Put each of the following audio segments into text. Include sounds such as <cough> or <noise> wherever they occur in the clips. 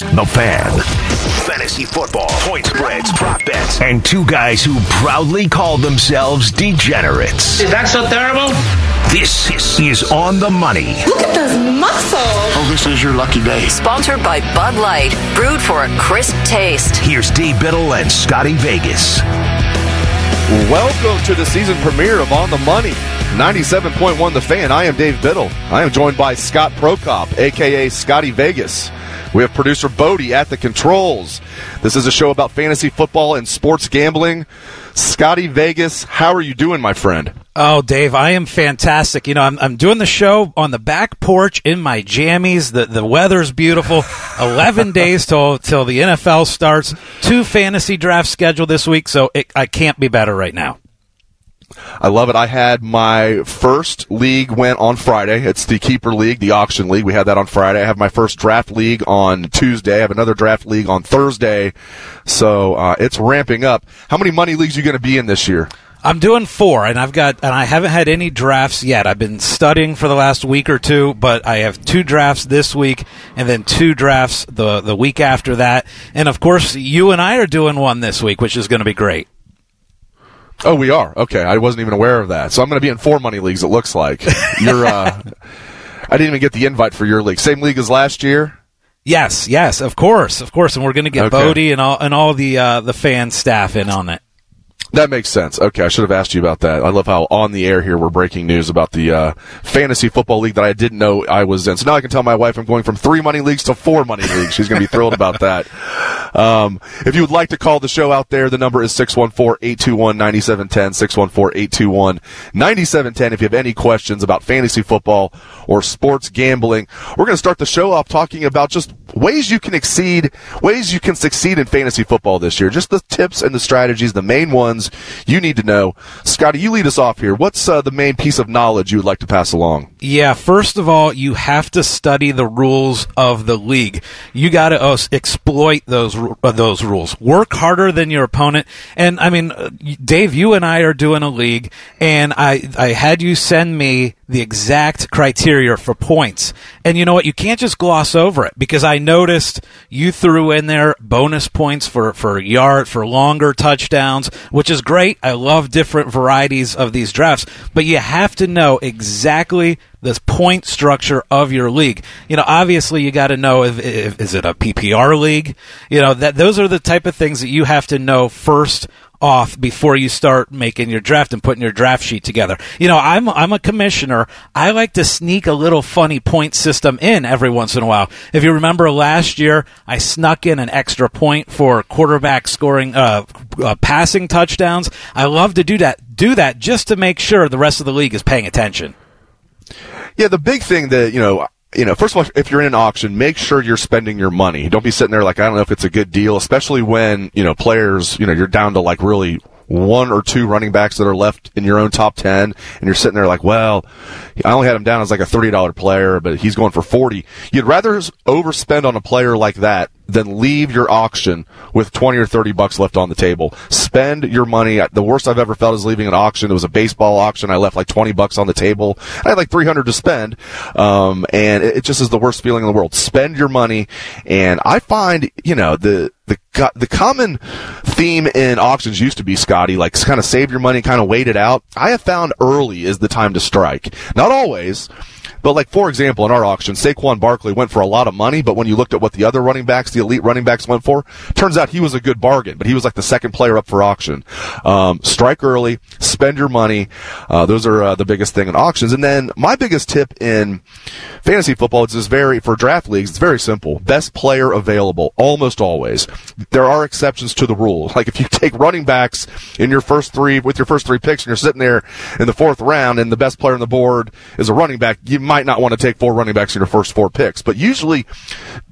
The Fan. Fantasy football, point spreads, prop bets, and two guys who proudly call themselves degenerates. Is that so terrible? This is On the Money. Look at those muscles. Oh, this is your lucky day. Sponsored by Bud Light, brewed for a crisp taste. Here's Dave Biddle and Scotty Vegas. Welcome to the season premiere of On the Money. 97.1 The Fan. I am Dave Biddle. I am joined by Scott Prokop, aka Scotty Vegas. We have producer Bodie at the controls. This is a show about fantasy football and sports gambling. Scotty Vegas, how are you doing, my friend? Oh, Dave, I am fantastic. You know, I'm, I'm doing the show on the back porch in my jammies. The the weather's beautiful. <laughs> Eleven days till till the NFL starts. Two fantasy drafts scheduled this week, so it, I can't be better right now. I love it. I had my first league went on Friday. It's the keeper league, the auction league. We had that on Friday. I have my first draft league on Tuesday. I have another draft league on Thursday. So uh, it's ramping up. How many money leagues are you going to be in this year? I'm doing four, and I've got, and I haven't had any drafts yet. I've been studying for the last week or two, but I have two drafts this week, and then two drafts the the week after that. And of course, you and I are doing one this week, which is going to be great. Oh, we are. Okay, I wasn't even aware of that. So I'm going to be in four money leagues. It looks like <laughs> you're. Uh, I didn't even get the invite for your league. Same league as last year. Yes, yes, of course, of course, and we're going to get Okay. Bodie and all and all the uh, the fan staff in on it. That makes sense. Okay, I should have asked you about that. I love how on the air here we're breaking news about the uh, fantasy football league that I didn't know I was in. So now I can tell my wife I'm going from three money leagues to four money leagues. She's going to be thrilled about that. Um, if you would like to call the show out there, the number is 614-821-9710, 614-821-9710. If you have any questions about fantasy football or sports gambling, we're going to start the show off talking about just ways you can exceed, ways you can succeed in fantasy football this year. Just the tips and the strategies, the main ones you need to know. Scotty, you lead us off here. What's uh, the main piece of knowledge you would like to pass along? Yeah, first of all, you have to study the rules of the league. You got to uh, exploit those uh, those rules. Work harder than your opponent. And I mean, uh, Dave, you and I are doing a league, and I I had you send me the exact criteria for points. And you know what? You can't just gloss over it because I noticed you threw in there bonus points for for yard for longer touchdowns, which is great. I love different varieties of these drafts, but you have to know exactly this point structure of your league. You know, obviously you got to know if, if is it a PPR league. You know that those are the type of things that you have to know first off before you start making your draft and putting your draft sheet together. You know, I'm I'm a commissioner. I like to sneak a little funny point system in every once in a while. If you remember last year, I snuck in an extra point for quarterback scoring uh, uh passing touchdowns. I love to do that do that just to make sure the rest of the league is paying attention. Yeah, the big thing that, you know, you know, first of all, if you're in an auction, make sure you're spending your money. Don't be sitting there like, I don't know if it's a good deal, especially when, you know, players, you know, you're down to like really one or two running backs that are left in your own top 10 and you're sitting there like, well, I only had him down as like a $30 player, but he's going for 40. You'd rather overspend on a player like that than leave your auction with 20 or 30 bucks left on the table. Spend your money. The worst I've ever felt is leaving an auction. It was a baseball auction. I left like 20 bucks on the table. I had like 300 to spend. Um, and it, it just is the worst feeling in the world. Spend your money. And I find, you know, the, the, the common theme in auctions used to be, Scotty, like kind of save your money, kind of wait it out. I have found early is the time to strike. Not always. But like for example, in our auction, Saquon Barkley went for a lot of money, but when you looked at what the other running backs, the elite running backs went for, turns out he was a good bargain. But he was like the second player up for auction. Um, strike early, spend your money. Uh, those are uh, the biggest thing in auctions. And then my biggest tip in fantasy football is very for draft leagues. It's very simple. Best player available, almost always. There are exceptions to the rule. Like if you <laughs> take running backs in your first three with your first three picks, and you're sitting there in the fourth round, and the best player on the board is a running back, you might might not want to take four running backs in your first four picks, but usually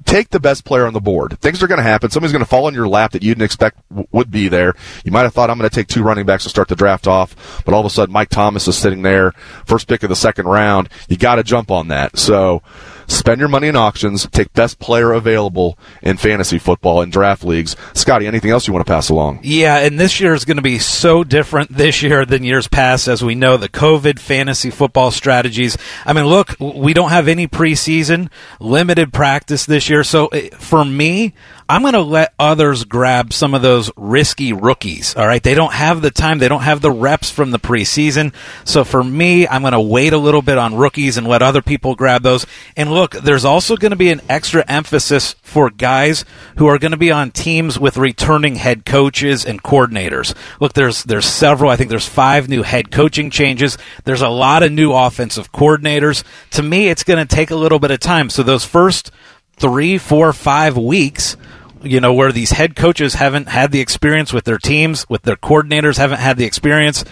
take the best player on the board. Things are going to happen. Somebody's going to fall in your lap that you didn't expect w- would be there. You might have thought I'm going to take two running backs to start the draft off, but all of a sudden Mike Thomas is sitting there, first pick of the second round. You got to jump on that. So spend your money in auctions, take best player available in fantasy football and draft leagues. Scotty, anything else you want to pass along? Yeah, and this year is going to be so different this year than years past, as we know the COVID fantasy football strategies. I mean, look, we don't have any preseason, limited practice this year. So eh, for me, I'm going to let others grab some of those risky rookies. All right. They don't have the time. They don't have the reps from the preseason. So for me, I'm going to wait a little bit on rookies and let other people grab those. And look, there's also going to be an extra emphasis for guys who are going to be on teams with returning head coaches and coordinators. Look, there's, there's several. I think there's five new head coaching changes. There's a lot of new offensive coordinators. To me, it's going to take a little bit of time. So those first three, four, five weeks, you know, where these head coaches haven't had the experience with their teams, with their coordinators haven't had the experience.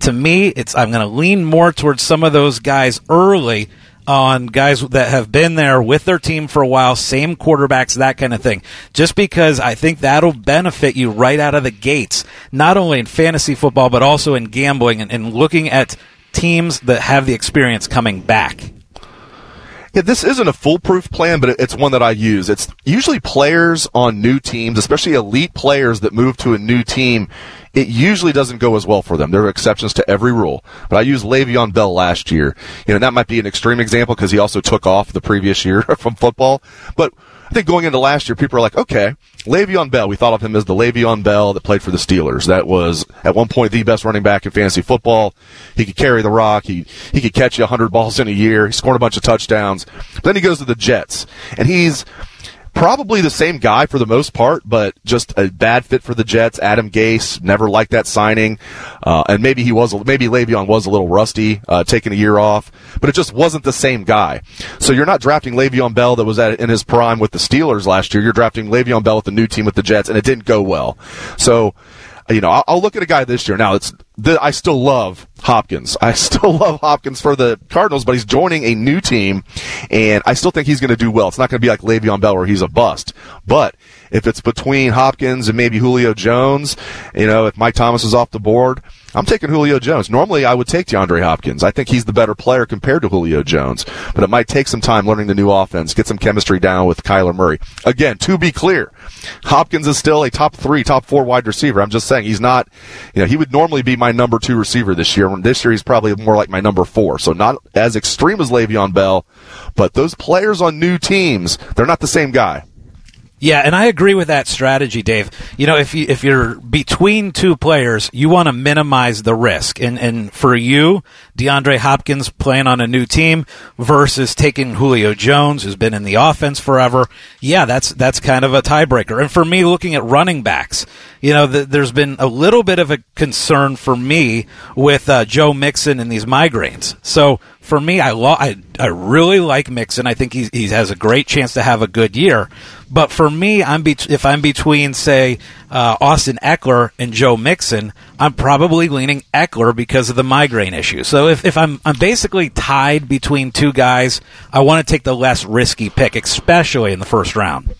To me, it's I'm going to lean more towards some of those guys early on guys that have been there with their team for a while, same quarterbacks, that kind of thing. Just because I think that'll benefit you right out of the gates, not only in fantasy football, but also in gambling and, and looking at teams that have the experience coming back. Yeah, this isn't a foolproof plan, but it's one that I use. It's usually players on new teams, especially elite players that move to a new team. It usually doesn't go as well for them. There are exceptions to every rule, but I used Le'Veon Bell last year. You know, that might be an extreme example because he also took off the previous year <laughs> from football, but I think going into last year, people are like, okay, Le'Veon Bell, we thought of him as the Le'Veon Bell that played for the Steelers. That was at one point the best running back in fantasy football. He could carry the rock. He he could catch you 100 balls in a year. He scored a bunch of touchdowns. But then he goes to the Jets, and he's probably the same guy for the most part, but just a bad fit for the Jets. Adam Gase never liked that signing, uh, and maybe he was maybe Le'Veon was a little rusty, uh, taking a year off, but it just wasn't the same guy. So you're not drafting Le'Veon Bell that was at, in his prime with the Steelers last year. You're drafting Le'Veon Bell with the new team with the Jets, and it didn't go well. So you know, I'll, I'll, look at a guy this year. Now, it's the, I still love Hopkins. <laughs> I still love Hopkins for the Cardinals, but he's joining a new team, and I still think he's going to do well. It's not going to be like Le'Veon Bell where he's a bust, but if it's between Hopkins and maybe Julio Jones, you know, if Mike Thomas is off the board, I'm taking Julio Jones. Normally, I would take DeAndre Hopkins. I think he's the better player compared to Julio Jones, but it might take some time learning the new offense, get some chemistry down with Kyler Murray. Again, to be clear, Hopkins is still a top three, top four wide receiver. I'm just saying he's not, you know, he would normally be my number two receiver this year. This year, he's probably more like my number four. So not as extreme as Le'Veon Bell, but those players on new teams, they're not the same guy. Yeah, and I agree with that strategy, Dave. You know, if you if you're between two players, you want to minimize the risk. And and for you, DeAndre Hopkins playing on a new team versus taking Julio Jones, who's been in the offense forever. Yeah, that's that's kind of a tiebreaker. And for me, looking at running backs, you know, the, there's been a little bit of a concern for me with uh, Joe Mixon and these migraines. So for me, I, lo- I I really like Mixon. I think he he has a great chance to have a good year. But for me, I'm be- if I'm between say uh, Austin Ekeler and Joe Mixon, I'm probably leaning Ekeler because of the migraine issue. So if, if I'm I'm basically tied between two guys, I want to take the less risky pick, especially in the first round.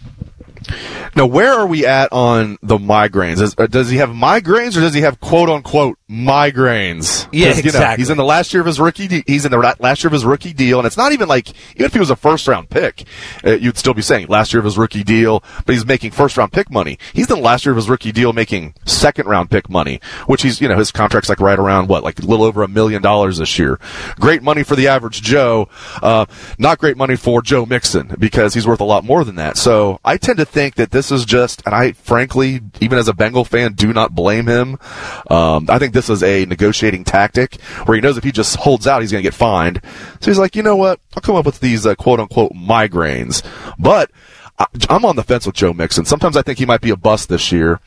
Now, where are we at on the migraines? Is, uh, does he have migraines or does he have quote unquote migraines? Yeah, you exactly. Know, he's in the last year of his rookie. De- he's in the last year of his rookie deal, and it's not even like even if he was a first round pick, uh, you'd still be saying last year of his rookie deal. But he's making first round pick money. He's in the last year of his rookie deal making second round pick money, which he's you know his contract's like right around what like a little over a million dollars this year. Great money for the average Joe, uh, not great money for Joe Mixon because he's worth a lot more than that. So I tend to think that this is just, and I frankly, even as a Bengal fan, do not blame him. Um, I think this is a negotiating tactic where he knows if he just holds out, he's going to get fined. So he's like, you know what? I'll come up with these uh, quote unquote migraines. But I'm on the fence with Joe Mixon. Sometimes I think he might be a bust this year,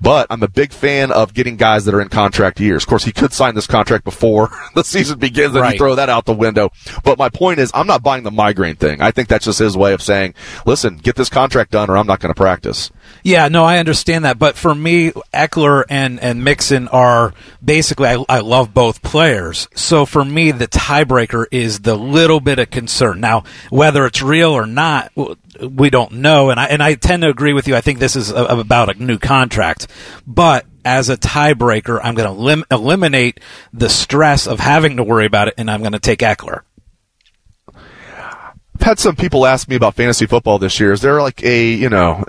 but I'm a big fan of getting guys that are in contract years. Of course, he could sign this contract before <laughs> the season begins and Right. you throw that out the window. But my point is, I'm not buying the migraine thing. I think that's just his way of saying, listen, get this contract done or I'm not going to practice. Yeah, no, I understand that, but for me, Ekeler and and Mixon are basically I, I love both players. So for me, the tiebreaker is the little bit of concern. Now, whether it's real or not, we don't know, and I and I tend to agree with you. I think this is a, about a new contract, but as a tiebreaker, I'm going to lim- eliminate the stress of having to worry about it, and I'm going to take Ekeler. I've had some people ask me about fantasy football this year. Is there like a, you know,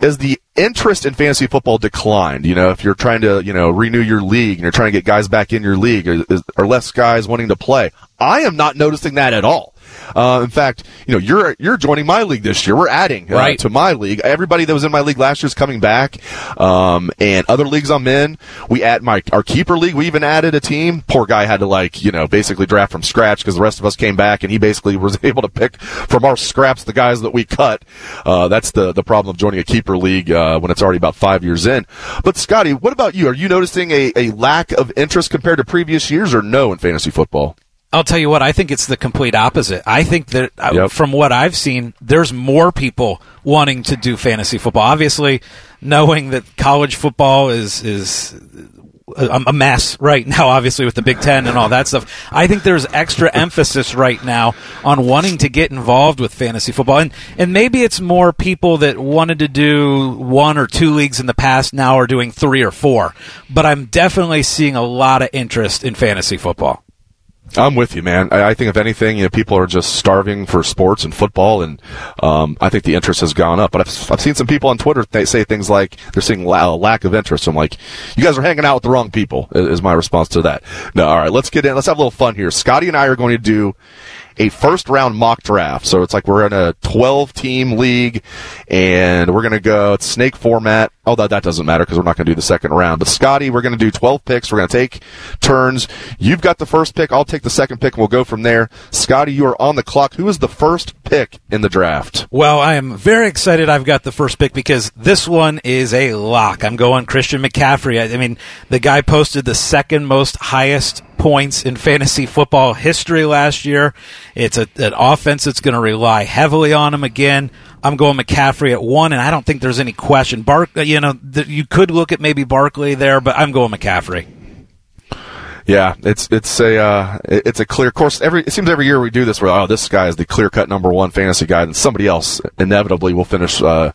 is the interest in fantasy football declined? You know, if you're trying to, you know, renew your league and you're trying to get guys back in your league, are less guys wanting to play? I am not noticing that at all. Uh, in fact, you know, you're you're joining my league this year. We're adding uh, Right. to my league. Everybody that was in my league last year is coming back, um, and other leagues I'm in. We add my our keeper league. We even added a team. Poor guy had to like you know basically draft from scratch because the rest of us came back, and he basically was <laughs> able to pick from our scraps the guys that we cut. Uh, that's the the problem of joining a keeper league uh, when it's already about five years in. But Scotty, what about you? Are you noticing a, a lack of interest compared to previous years, or no in fantasy football? I'll tell you what, I think it's the complete opposite. I think that uh, Yep. from what I've seen, there's more people wanting to do fantasy football. Obviously, knowing that college football is is a, a mess right now, <laughs> obviously with the Big Ten and all that stuff. I think there's extra <laughs> emphasis right now on wanting to get involved with fantasy football, and and maybe it's more people that wanted to do one or two leagues in the past now are doing three or four. But I'm definitely seeing a lot of interest in fantasy football. I'm with you, man. I, I think if anything, you know, people are just starving for sports and football, and um, I think the interest has gone up. But I've, I've seen some people on Twitter th- say things like they're seeing la- a lack of interest. I'm like, you guys are hanging out with the wrong people. Is, my response to that. No, all right, let's get in. Let's have a little fun here. Scotty and I are going to do a first round mock draft. So it's like we're in a 12 team league and we're going to go snake format. That, that doesn't matter because we're not going to do the second round. But Scotty, we're going to do 12 picks. We're going to take turns. You've got the first pick. I'll take the second pick and we'll go from there. Scotty, you are on the clock. Who is the first pick in the draft? Well, I am very excited I've got the first pick because this one is a lock. I'm going Christian McCaffrey. I, I mean, the guy posted the second most highest points in fantasy football history last year. It's a, an offense that's going to rely heavily on him again. I'm going McCaffrey at one, and I don't think there's any question. Bark, you know, you could look at maybe Barkley there, but I'm going McCaffrey. Yeah, it's it's a uh, it's a clear course. Every it seems every year we do this where oh this guy is the clear cut number one fantasy guy, and somebody else inevitably will finish uh,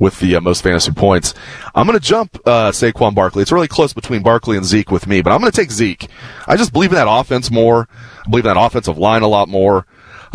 with the uh, most fantasy points. I'm going to jump uh, Saquon Barkley. It's really close between Barkley and Zeke with me, but I'm going to take Zeke. I just believe in that offense more. I believe in that offensive line a lot more.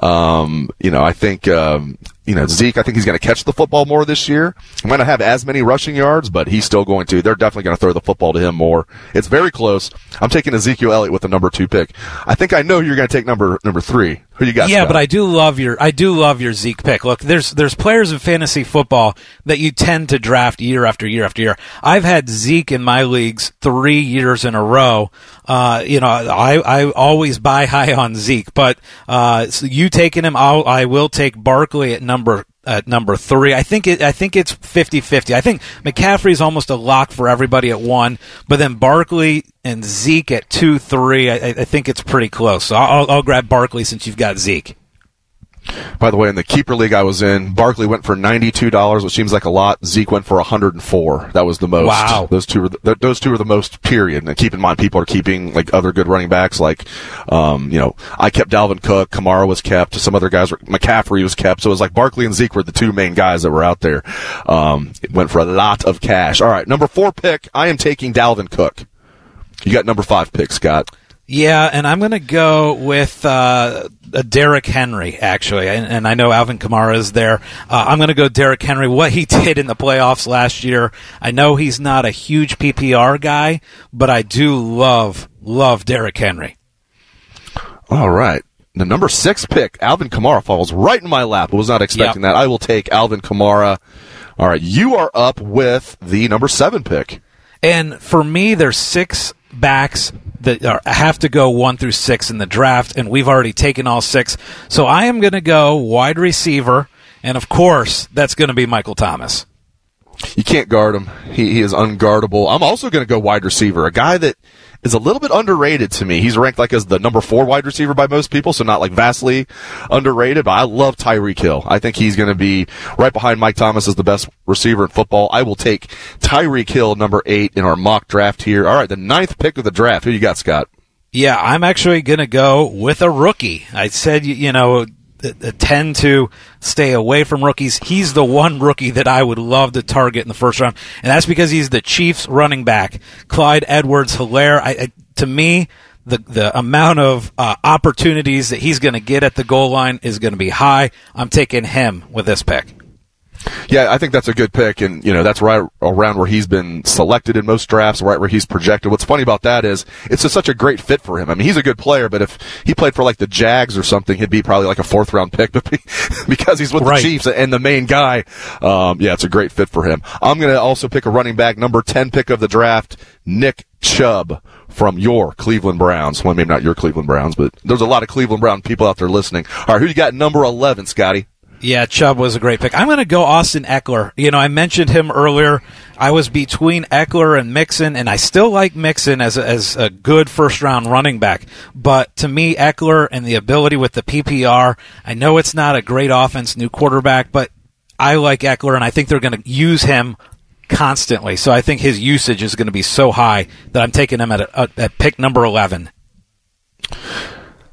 Um, you know, I think, um, you know, Zeke, I think he's going to catch the football more this year. He might not have as many rushing yards, but he's still going to. They're definitely going to throw the football to him more. It's very close. I'm taking Ezekiel Elliott with the number two pick. I think I know you're going to take number number three. Who you got? Yeah, Scott? but I do love your I do love your Zeke pick. Look, there's there's players in fantasy football that you tend to draft year after year after year. I've had Zeke in my leagues three years in a row. Uh, you know, I I always buy high on Zeke, but uh, so you taking him, I'll, I will take Barkley at number at number three. I think it. I think it's 50-50. I think McCaffrey's almost a lock for everybody at one, but then Barkley and Zeke at two, three. I I think it's pretty close. So I'll, I'll grab Barkley since you've got Zeke. By the way, in the keeper league I was in, Barkley went for ninety-two dollars, which seems like a lot. Zeke went for hundred and four. That was the most. Wow. Those two were the, those two were the most. Period. And keep in mind, people are keeping like other good running backs. Like, um, you know, I kept Dalvin Cook. Kamara was kept. Some other guys were. McCaffrey was kept. So it was like Barkley and Zeke were the two main guys that were out there. Um, it went for a lot of cash. All right, number four pick. I am taking Dalvin Cook. You got number five pick, Scott. Yeah, and I'm going to go with uh, uh, Derrick Henry, actually. And, and I know Alvin Kamara is there. Uh, I'm going to go Derrick Henry. What he <laughs> did in the playoffs last year, I know he's not a huge PPR guy, but I do love, love Derrick Henry. All right. The number six pick, Alvin Kamara, falls right in my lap. I was not expecting Yep. that. I will take Alvin Kamara. All right. You are up with the number seven pick. And for me, there's six backs that are, have to go one through six in the draft, and we've already taken all six. So I am going to go wide receiver, And of course, that's going to be Michael Thomas. You can't guard him. He, he is unguardable. I'm also going to go wide receiver, a guy that is a little bit underrated to me. He's ranked like as the number four wide receiver by most people, so not like vastly underrated, but I love Tyreek Hill. I think he's going to be right behind Mike Thomas as the best receiver in football. I will take Tyreek Hill number eight in our mock draft here. All right, the ninth pick of the draft. Who you got, Scott? Yeah, I'm actually going to go with a rookie. I said, you, you know, tend to stay away from rookies. He's the one rookie that I would love to target in the first round, and that's because he's the Chiefs running back, Clyde Edwards-Helaire. I, I, to me, the the amount of uh, opportunities that he's going to get at the goal line is going to be high. I'm taking him with this pick. Yeah, I think that's a good pick, and you know that's right around where he's been selected in most drafts, right where he's projected. What's funny about that is it's just such a great fit for him. I mean, he's a good player, but if he played for like the Jags or something, he'd be probably like a fourth round pick. <laughs> But because he's with right. the Chiefs and the main guy, um, yeah, it's a great fit for him. I'm going to also pick a running back, number ten pick of the draft, Nick Chubb from your Cleveland Browns. Well, maybe not your Cleveland Browns, but there's a lot of Cleveland Brown people out there listening. All right, who you got number eleven, Scotty? Yeah, Chubb was a great pick. I'm going to go Austin Ekeler. You know, I mentioned him earlier. I was between Ekeler and Mixon, and I still like Mixon as a, as a good first round running back. But to me, Ekeler and the ability with the PPR, I know it's not a great offense, new quarterback, but I like Ekeler, and I think they're going to use him constantly. So I think his usage is going to be so high that I'm taking him at, a, at pick number 11.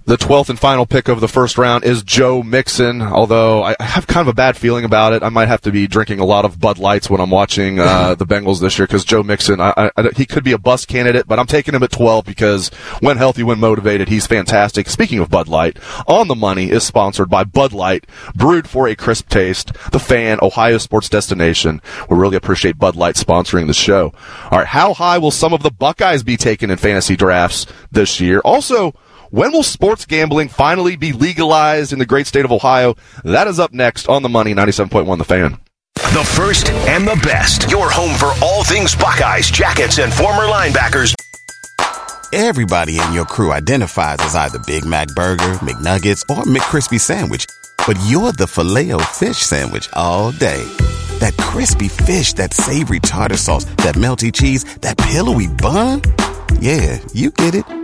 The 12th and final pick of the first round is Joe Mixon, although I have kind of a bad feeling about it. I might have to be drinking a lot of Bud Lights when I'm watching uh, <laughs> the Bengals this year because Joe Mixon, I, I, he could be a bust candidate, but I'm taking him at 12 because when healthy, when motivated, he's fantastic. Speaking of Bud Light, On the Money is sponsored by Bud Light, brewed for a crisp taste. The fan, Ohio sports destination. We really appreciate Bud Light sponsoring the show. All right, how high will some of the Buckeyes be taken in fantasy drafts this year? Also, when will sports gambling finally be legalized in the great state of Ohio? That is up next on the money 97.1 The Fan. The first and the best. Your home for all things Buckeyes, Jackets, and former linebackers. Everybody in your crew identifies as either Big Mac Burger, McNuggets, or McCrispy Sandwich. But you're the filet fish Sandwich all day. That crispy fish, that savory tartar sauce, that melty cheese, that pillowy bun. Yeah, you get it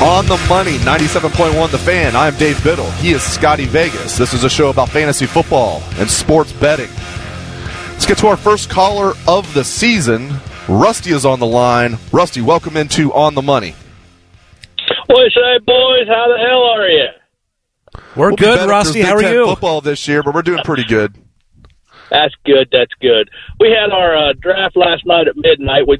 On the money, 97.1 The Fan. I'm Dave Biddle. He is Scotty Vegas. This is a show about fantasy football and sports betting. Let's get to our first caller of the season. Rusty is on the line. Rusty, welcome into On the Money. What's up, boys? How the hell are you? We're we'll good, Rusty. How are you? Football this year, but we're doing pretty good. That's good. That's good. We had our uh, draft last night at midnight. We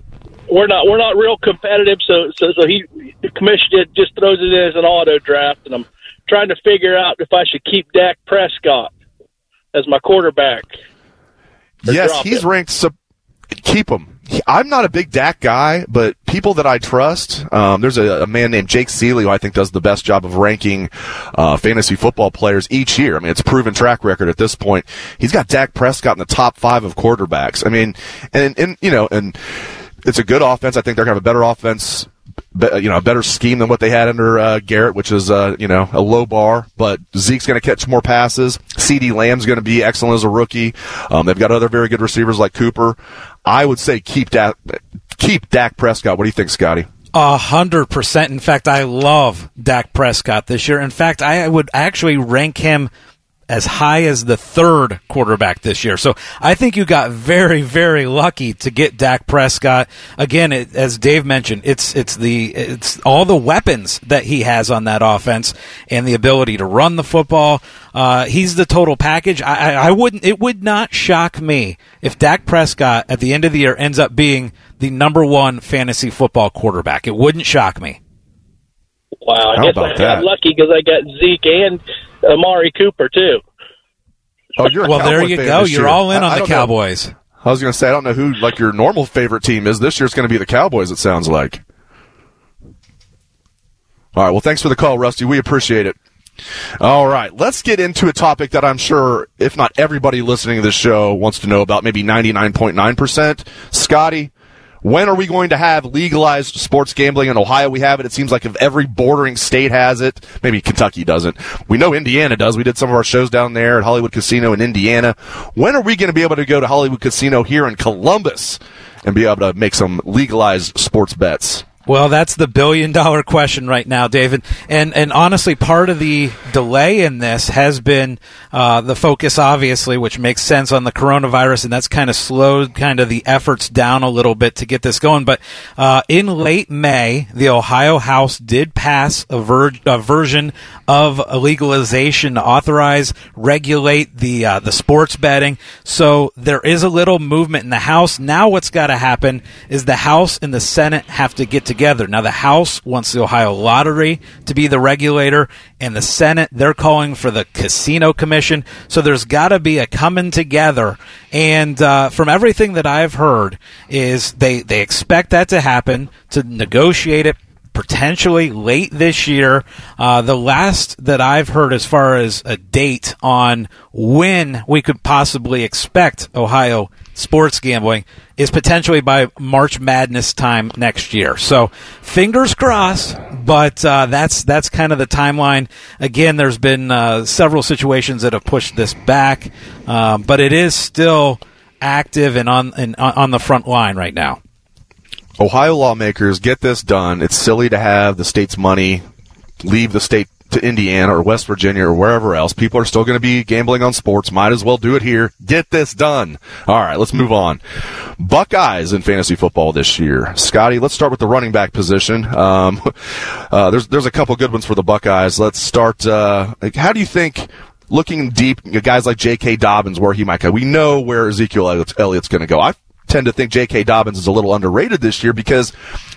we're not we're not real competitive. So so so he the commission just throws it in as an auto draft, and I'm trying to figure out if I should keep Dak Prescott as my quarterback. Yes, he's him. ranked. Sub- keep him. I'm not a big Dak guy, but people that I trust, um, there's a, a, man named Jake Ciely who I think does the best job of ranking uh, fantasy football players each year. I mean, it's a proven track record at this point. He's got Dak Prescott in the top five of quarterbacks. I mean, and and you know, and it's a good offense. I think they're going to have a better offense, you know, a better scheme than what they had under uh, Garrett, which is, uh, you know, a low bar. But Zeke's going to catch more passes. CeeDee Lamb's going to be excellent as a rookie. Um, they've got other very good receivers like Cooper. I would say keep Dak, keep Dak Prescott. What do you think, Scotty? A hundred percent. In fact, I love Dak Prescott this year. In fact, I would actually rank him as high as the third quarterback this year. So I think you got very, very lucky to get Dak Prescott. Again, it, as Dave mentioned, it's it's the it's all the weapons that he has on that offense and the ability to run the football. Uh, he's the total package. I, I, I wouldn't. It would not shock me if Dak Prescott at the end of the year ends up being the number one fantasy football quarterback. It wouldn't shock me. Wow, I How guess I got lucky because I got Zeke and Amari Cooper too. Oh, you're well. There you go. You're year. all in on the Cowboys. Know. I was going to say I don't know who like your normal favorite team is. This year it's going to be the Cowboys. It sounds like. All right. Well, thanks for the call, Rusty. We appreciate it. All right, let's get into a topic that I'm sure, if not everybody listening to this show, wants to know about. Maybe 99.9%. Scotty, when are we going to have legalized sports gambling in Ohio? We have it. It seems like if every bordering state has it, maybe Kentucky doesn't. We know Indiana does. We did some of our shows down there at Hollywood Casino in Indiana. When are we going to be able to go to Hollywood Casino here in Columbus and be able to make some legalized sports bets? Well, that's the billion dollar question right now, David. And and honestly, part of the delay in this has been uh, the focus, obviously, which makes sense on the coronavirus, and that's kind of slowed kind of the efforts down a little bit to get this going. But uh, in late May, the Ohio House did pass a, ver- a version of a legalization to authorize, regulate the uh, the sports betting. So there is a little movement in the House. Now, what's got to happen is the House and the Senate have to get together together. Now, the House wants the Ohio Lottery to be the regulator, and the Senate, they're calling for the Casino Commission. So there's got to be a coming together. And uh, from everything that I've heard, is they, they expect that to happen, to negotiate it potentially late this year. Uh, the last that I've heard as far as a date on when we could possibly expect Ohio sports gambling is potentially by March Madness time next year. So fingers crossed, but uh, that's that's kind of the timeline. Again, there's been uh, several situations that have pushed this back, uh, but it is still active and on and on the front line right now. Ohio lawmakers get this done. It's silly to have the state's money leave the state to Indiana or West Virginia or wherever else. People are still going to be gambling on sports. Might as well do it here. Get this done. All right, let's move on. Buckeyes in fantasy football this year. Scotty, let's start with the running back position. Um, <laughs> uh, there's there's a couple good ones for the Buckeyes. Let's start. Uh, how do you think? Looking deep, guys like J.K. Dobbins, where he might go. We know where Ezekiel Elliott's going to go. I tend to think J.K. Dobbins is a little underrated this year because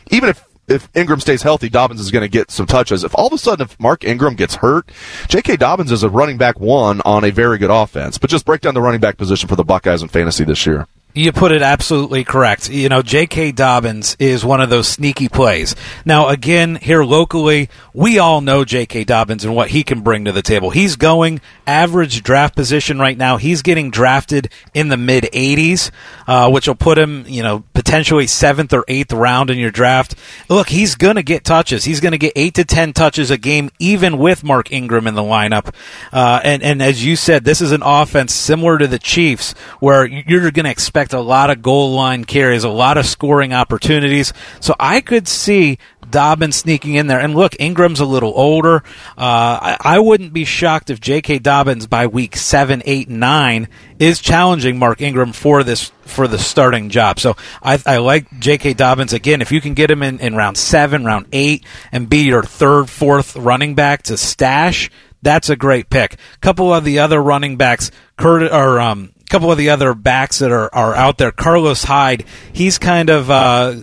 even if if Ingram stays healthy, Dobbins is going to get some touches. If all of a sudden if Mark Ingram gets hurt, J.K. Dobbins is a running back one on a very good offense. But just break down the running back position for the Buckeyes in fantasy this year. You put it absolutely correct. You know, J.K. Dobbins is one of those sneaky plays. Now, again, here locally, we all know J.K. Dobbins and what he can bring to the table. He's going average draft position right now. He's getting drafted in the mid 80s, uh, which will put him, you know, potentially seventh or eighth round in your draft. Look, he's going to get touches. He's going to get eight to ten touches a game, even with Mark Ingram in the lineup. Uh, and, and as you said, this is an offense similar to the Chiefs where you're going to expect expect a lot of goal line carries, a lot of scoring opportunities. So I could see Dobbins sneaking in there. And look, Ingram's a little older. Uh, I, I, wouldn't be shocked if J.K. Dobbins by week seven, eight, nine is challenging Mark Ingram for this for the starting job. So I, I like J.K. Dobbins again. If you can get him in, in round seven, round eight, and be your third, fourth running back to stash. That's a great pick. A couple of the other running backs, Kurt or um, couple of the other backs that are, are out there. Carlos Hyde, he's kind of uh,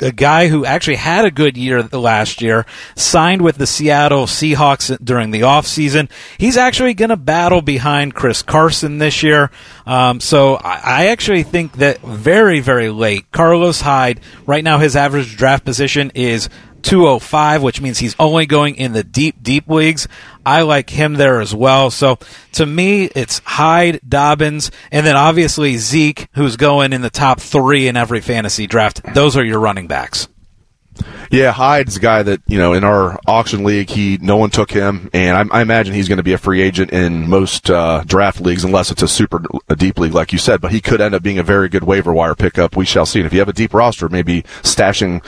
a guy who actually had a good year last year, signed with the Seattle Seahawks during the offseason. He's actually going to battle behind Chris Carson this year. Um, so I, I actually think that very, very late, Carlos Hyde, right now his average draft position is 205, which means he's only going in the deep, deep leagues. I like him there as well. So to me, it's Hyde, Dobbins, and then obviously Zeke, who's going in the top three in every fantasy draft. Those are your running backs. Yeah, Hyde's a guy that you know in our auction league, he no one took him, and I, I imagine he's going to be a free agent in most uh, draft leagues, unless it's a super a deep league, like you said. But he could end up being a very good waiver wire pickup. We shall see. And if you have a deep roster, maybe stashing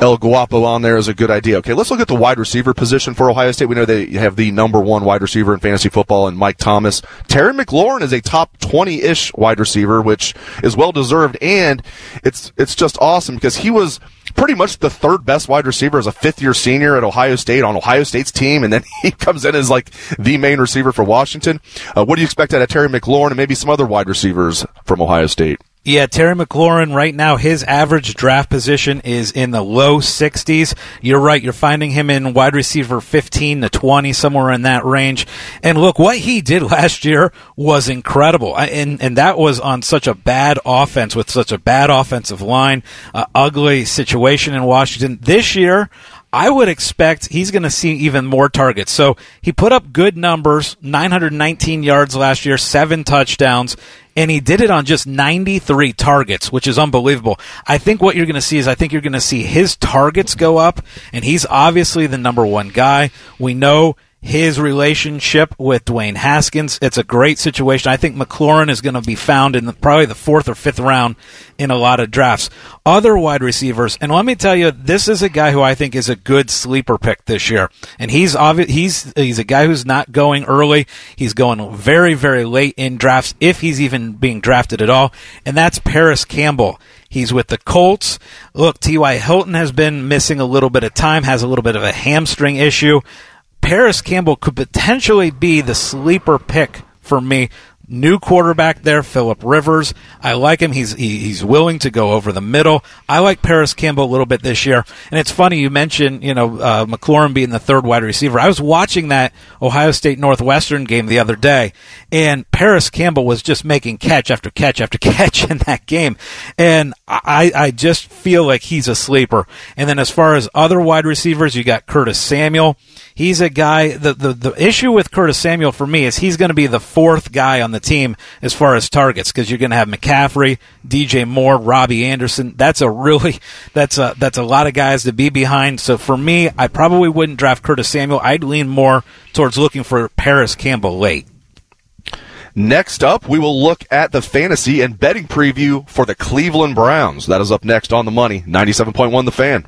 El Guapo on there is a good idea. Okay, let's look at the wide receiver position for Ohio State. We know they have the number one wide receiver in fantasy football and Mike Thomas. Terry McLaurin is a top 20-ish wide receiver, which is well deserved. And it's, it's just awesome because he was pretty much the third best wide receiver as a fifth year senior at Ohio State on Ohio State's team. And then <laughs> he comes in as like the main receiver for Washington. Uh, what do you expect out of Terry McLaurin and maybe some other wide receivers from Ohio State? Yeah, Terry McLaurin right now, his average draft position is in the low 60s. You're right. You're finding him in wide receiver 15 to 20, somewhere in that range. And look, what he did <laughs> last year was incredible. And, and that was on such a bad offense with such a bad offensive line, uh, ugly situation in Washington. This year, I would expect he's going to see even more targets. So he put up good numbers 919 yards last year, seven touchdowns, and he did it on just 93 targets, which is unbelievable. I think what you're going to see is I think you're going to see his targets go up, and he's obviously the number one guy. We know his relationship with Dwayne Haskins. It's a great situation. I think McLaurin is going to be found in the, probably the fourth or fifth round in a lot of drafts. Other wide receivers, and let me tell you, this is a guy who I think is a good sleeper pick this year. And he's obvi- he's he's a guy who's not going early. He's going very very late in drafts if he's even being drafted at all. And that's Parris Campbell. He's with the Colts. Look, T.Y. Hilton has been missing a little bit of time, has a little bit of a hamstring issue. Parris Campbell could potentially be the sleeper pick for me New quarterback there, Philip Rivers. I like him. He's he, he's willing to go over the middle. I like Parris Campbell a little bit this year. And it's funny you mentioned you know uh, McLaurin being the third wide receiver. I was watching that Ohio State Northwestern game the other day, and Parris Campbell was just making catch after catch after <laughs> catch in that game, and I I just feel like he's a sleeper. And then as far as other wide receivers, you got Curtis Samuel. He's a guy. The, the, the issue with Curtis Samuel for me is he's going to be the fourth guy on the team as far as targets because you're going to have McCaffrey, DJ Moore, Robby Anderson. That's a really <laughs> that's a that's a lot of guys to be behind. So for me, I probably wouldn't draft Curtis Samuel. I'd lean more towards looking for Parris Campbell late. Next up, we will look at the fantasy and betting preview for the Cleveland Browns. That is up next on the money. 97.1 the fan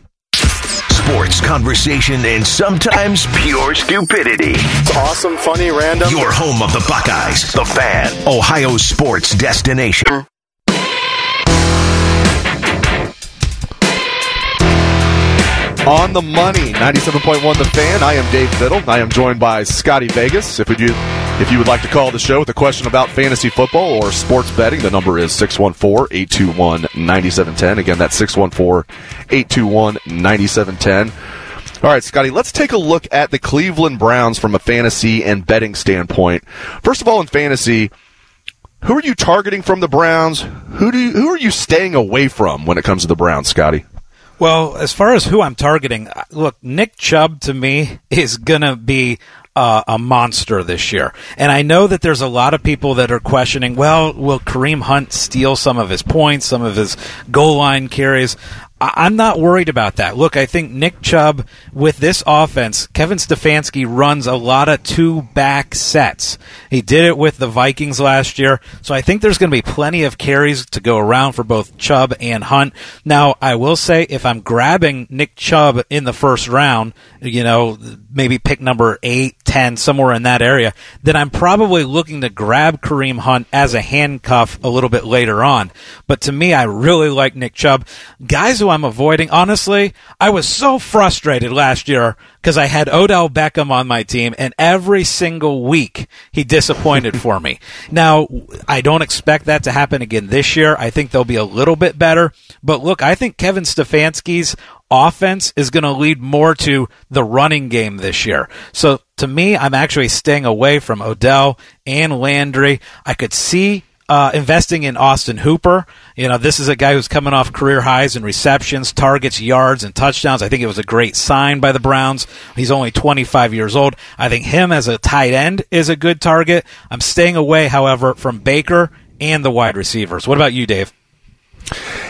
sports, conversation, and sometimes pure stupidity. It's awesome, funny, random. Your home of the Buckeyes, the fan, Ohio sports destination. On the money, 97.1 The Fan. I am Dave Biddle. I am joined by Scotty Vegas. If we do if you would like to call the show with a question about fantasy football or sports betting, the number is 614-821-9710. Again, that's 614-821-9710. All right, Scotty, let's take a look at the Cleveland Browns from a fantasy and betting standpoint. First of all, in fantasy, who are you targeting from the Browns? Who do you, who are you staying away from when it comes to the Browns, Scotty? Well, as far as who I'm targeting, uh, look, Nick Chubb to me <laughs> is going to be uh, a monster this year. And I know that there's a lot of people that are questioning, well, will Kareem Hunt steal some of his points, some of his goal line carries? I'm not worried about that. Look, I think Nick Chubb with this offense, Kevin Stefanski runs a lot of two back sets. He did it with the Vikings last year, so I think there's going to be plenty of carries to go around for both Chubb and Hunt. Now, I will say if I'm grabbing Nick Chubb in the first round, you know, maybe pick number eight, ten, somewhere in that area, then I'm probably looking to grab Kareem Hunt as a handcuff a little bit later on. But to me, I really like Nick Chubb. Guys who I'm avoiding. Honestly, I was so frustrated last year because I had Odell Beckham on my team, and every single week he disappointed for me. <laughs> Now, I don't expect that to happen again this year. I think they'll be a little bit better. But look, I think Kevin Stefanski's offense is going to lead more to the running game this year. So to me, I'm actually staying away from Odell and Landry. I could see uh, investing in Austin Hooper. You know, this is a guy who's coming off career highs in receptions, targets, yards, and touchdowns. I think it was a great sign by the Browns. He's only 25 years old. I think him as a tight end is a good target. I'm staying away, however, from Baker and the wide receivers. What about you, Dave?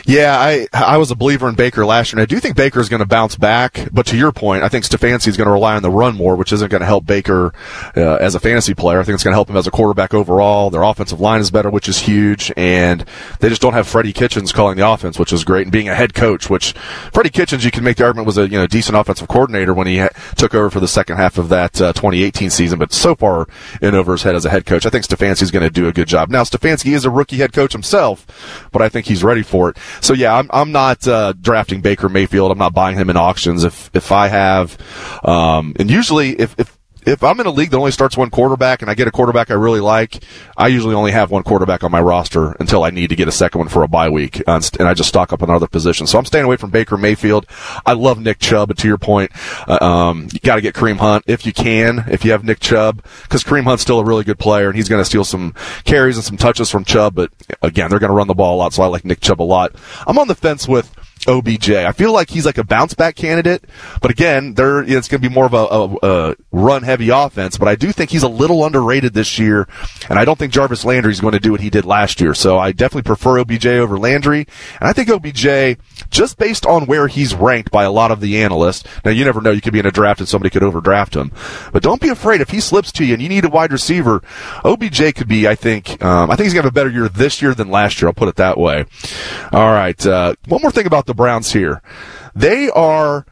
Yeah, I I was a believer in Baker last year, and I do think Baker is going to bounce back. But to your point, I think Stefanski is going to rely on the run more, which isn't going to help Baker uh, as a fantasy player. I think it's going to help him as a quarterback overall. Their offensive line is better, which is huge, and they just don't have Freddie Kitchens calling the offense, which is great, and being a head coach. Which Freddie Kitchens, you can make the argument was a you know decent offensive coordinator when he ha- took over for the second half of that uh, 2018 season, but so far in over his head as a head coach, I think Stefanski is going to do a good job. Now Stefanski is a rookie head coach himself, but I think he's ready for it. So yeah, I'm, I'm not uh, drafting Baker Mayfield. I'm not buying him in auctions. If if I have, um, and usually if if if I'm in a league that only starts one quarterback and I get a quarterback I really like, I usually only have one quarterback on my roster until I need to get a second one for a bye week, uh, and I just stock up on other positions. So I'm staying away from Baker Mayfield. I love Nick Chubb, but to your point, uh, um, you got to get Kareem Hunt if you can, if you have Nick Chubb, because Kareem Hunt's still a really good player and he's going to steal some carries and some touches from Chubb. But again, they're going to run the ball a lot, so I like Nick Chubb a lot. I'm on the fence with OBJ. I feel like he's like a bounce back candidate, but again, there it's going to be more of a, a, a run heavy offense. But I do think he's a little underrated this year, and I don't think Jarvis Landry is going to do what he did last year. So I definitely prefer OBJ over Landry, and I think OBJ just based on where he's ranked by a lot of the analysts. Now you never know; you could be in a draft and somebody could overdraft him, but don't be afraid if he slips to you and you need a wide receiver. OBJ could be, I think, um, I think he's going to have a better year this year than last year. I'll put it that way. All right, uh, one more thing about the the Browns here. They are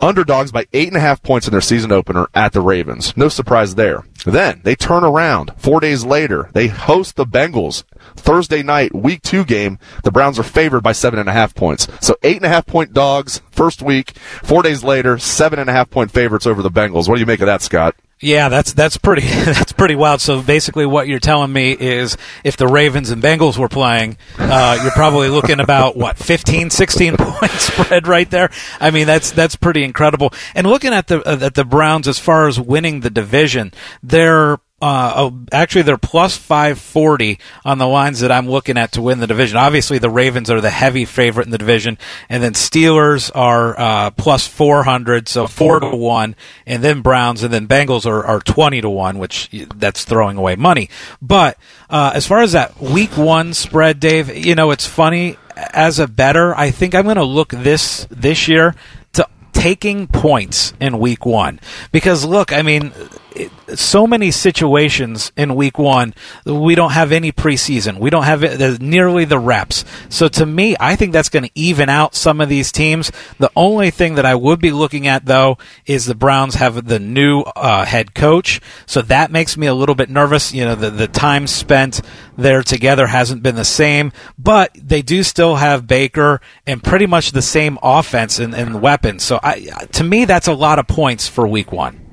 underdogs by eight and a half points in their season opener at the Ravens. No surprise there. Then they turn around four days later. They host the Bengals Thursday night, week two game. The Browns are favored by seven and a half points. So eight and a half point dogs first week. Four days later, seven and a half point favorites over the Bengals. What do you make of that, Scott? Yeah, that's that's pretty <laughs> that's pretty wild. So basically, what you're telling me is, if the Ravens and Bengals were playing, uh, you're probably looking about what 15, 16 <laughs> point spread right there. I mean, that's that's pretty incredible. And looking at the at the Browns as far as winning the division, they're uh, oh, actually they're plus 540 on the lines that I'm looking at to win the division. Obviously, the Ravens are the heavy favorite in the division, and then Steelers are uh, plus 400, so four to one, and then Browns, and then Bengals are, are 20 to one, which that's throwing away money. But uh, as far as that Week One spread, Dave, you know it's funny. As a bettor, I think I'm going to look this this year to taking points in Week One because look, I mean it, so many situations in week one, we don't have any preseason. We don't have it, nearly the reps. So to me, I think that's going to even out some of these teams. The only thing that I would be looking at though is the Browns have the new uh, head coach. So that makes me a little bit nervous. You know, the, the time spent there together hasn't been the same, but they do still have Baker and pretty much the same offense and, and weapons. So I, to me, that's a lot of points for week one.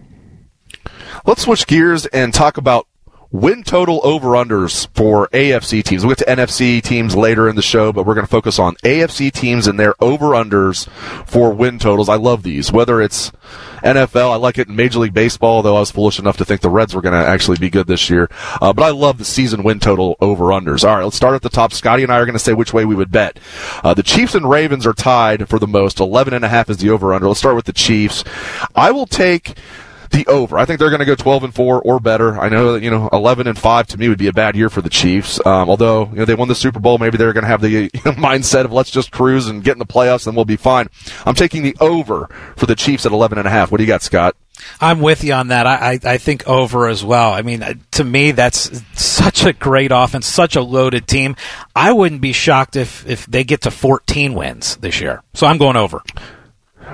Let's switch gears and talk about win total over unders for AFC teams. We'll get to NFC teams later in the show, but we're going to focus on AFC teams and their over unders for win totals. I love these. Whether it's NFL, I like it in Major League Baseball, though I was foolish enough to think the Reds were going to actually be good this year. Uh, but I love the season win total over unders. All right, let's start at the top. Scotty and I are going to say which way we would bet. Uh, the Chiefs and Ravens are tied for the most. Eleven and a half is the over under. Let's start with the Chiefs. I will take the over. I think they're going to go 12 and 4 or better. I know that, you know, 11 and 5 to me would be a bad year for the Chiefs. Um, although, you know, they won the Super Bowl. Maybe they're going to have the <laughs> you know, mindset of let's just cruise and get in the playoffs and we'll be fine. I'm taking the over for the Chiefs at 11 and a half. What do you got, Scott? I'm with you on that. I, I, I, think over as well. I mean, to me, that's such a great offense, such a loaded team. I wouldn't be shocked if, if they get to 14 wins this year. So I'm going over.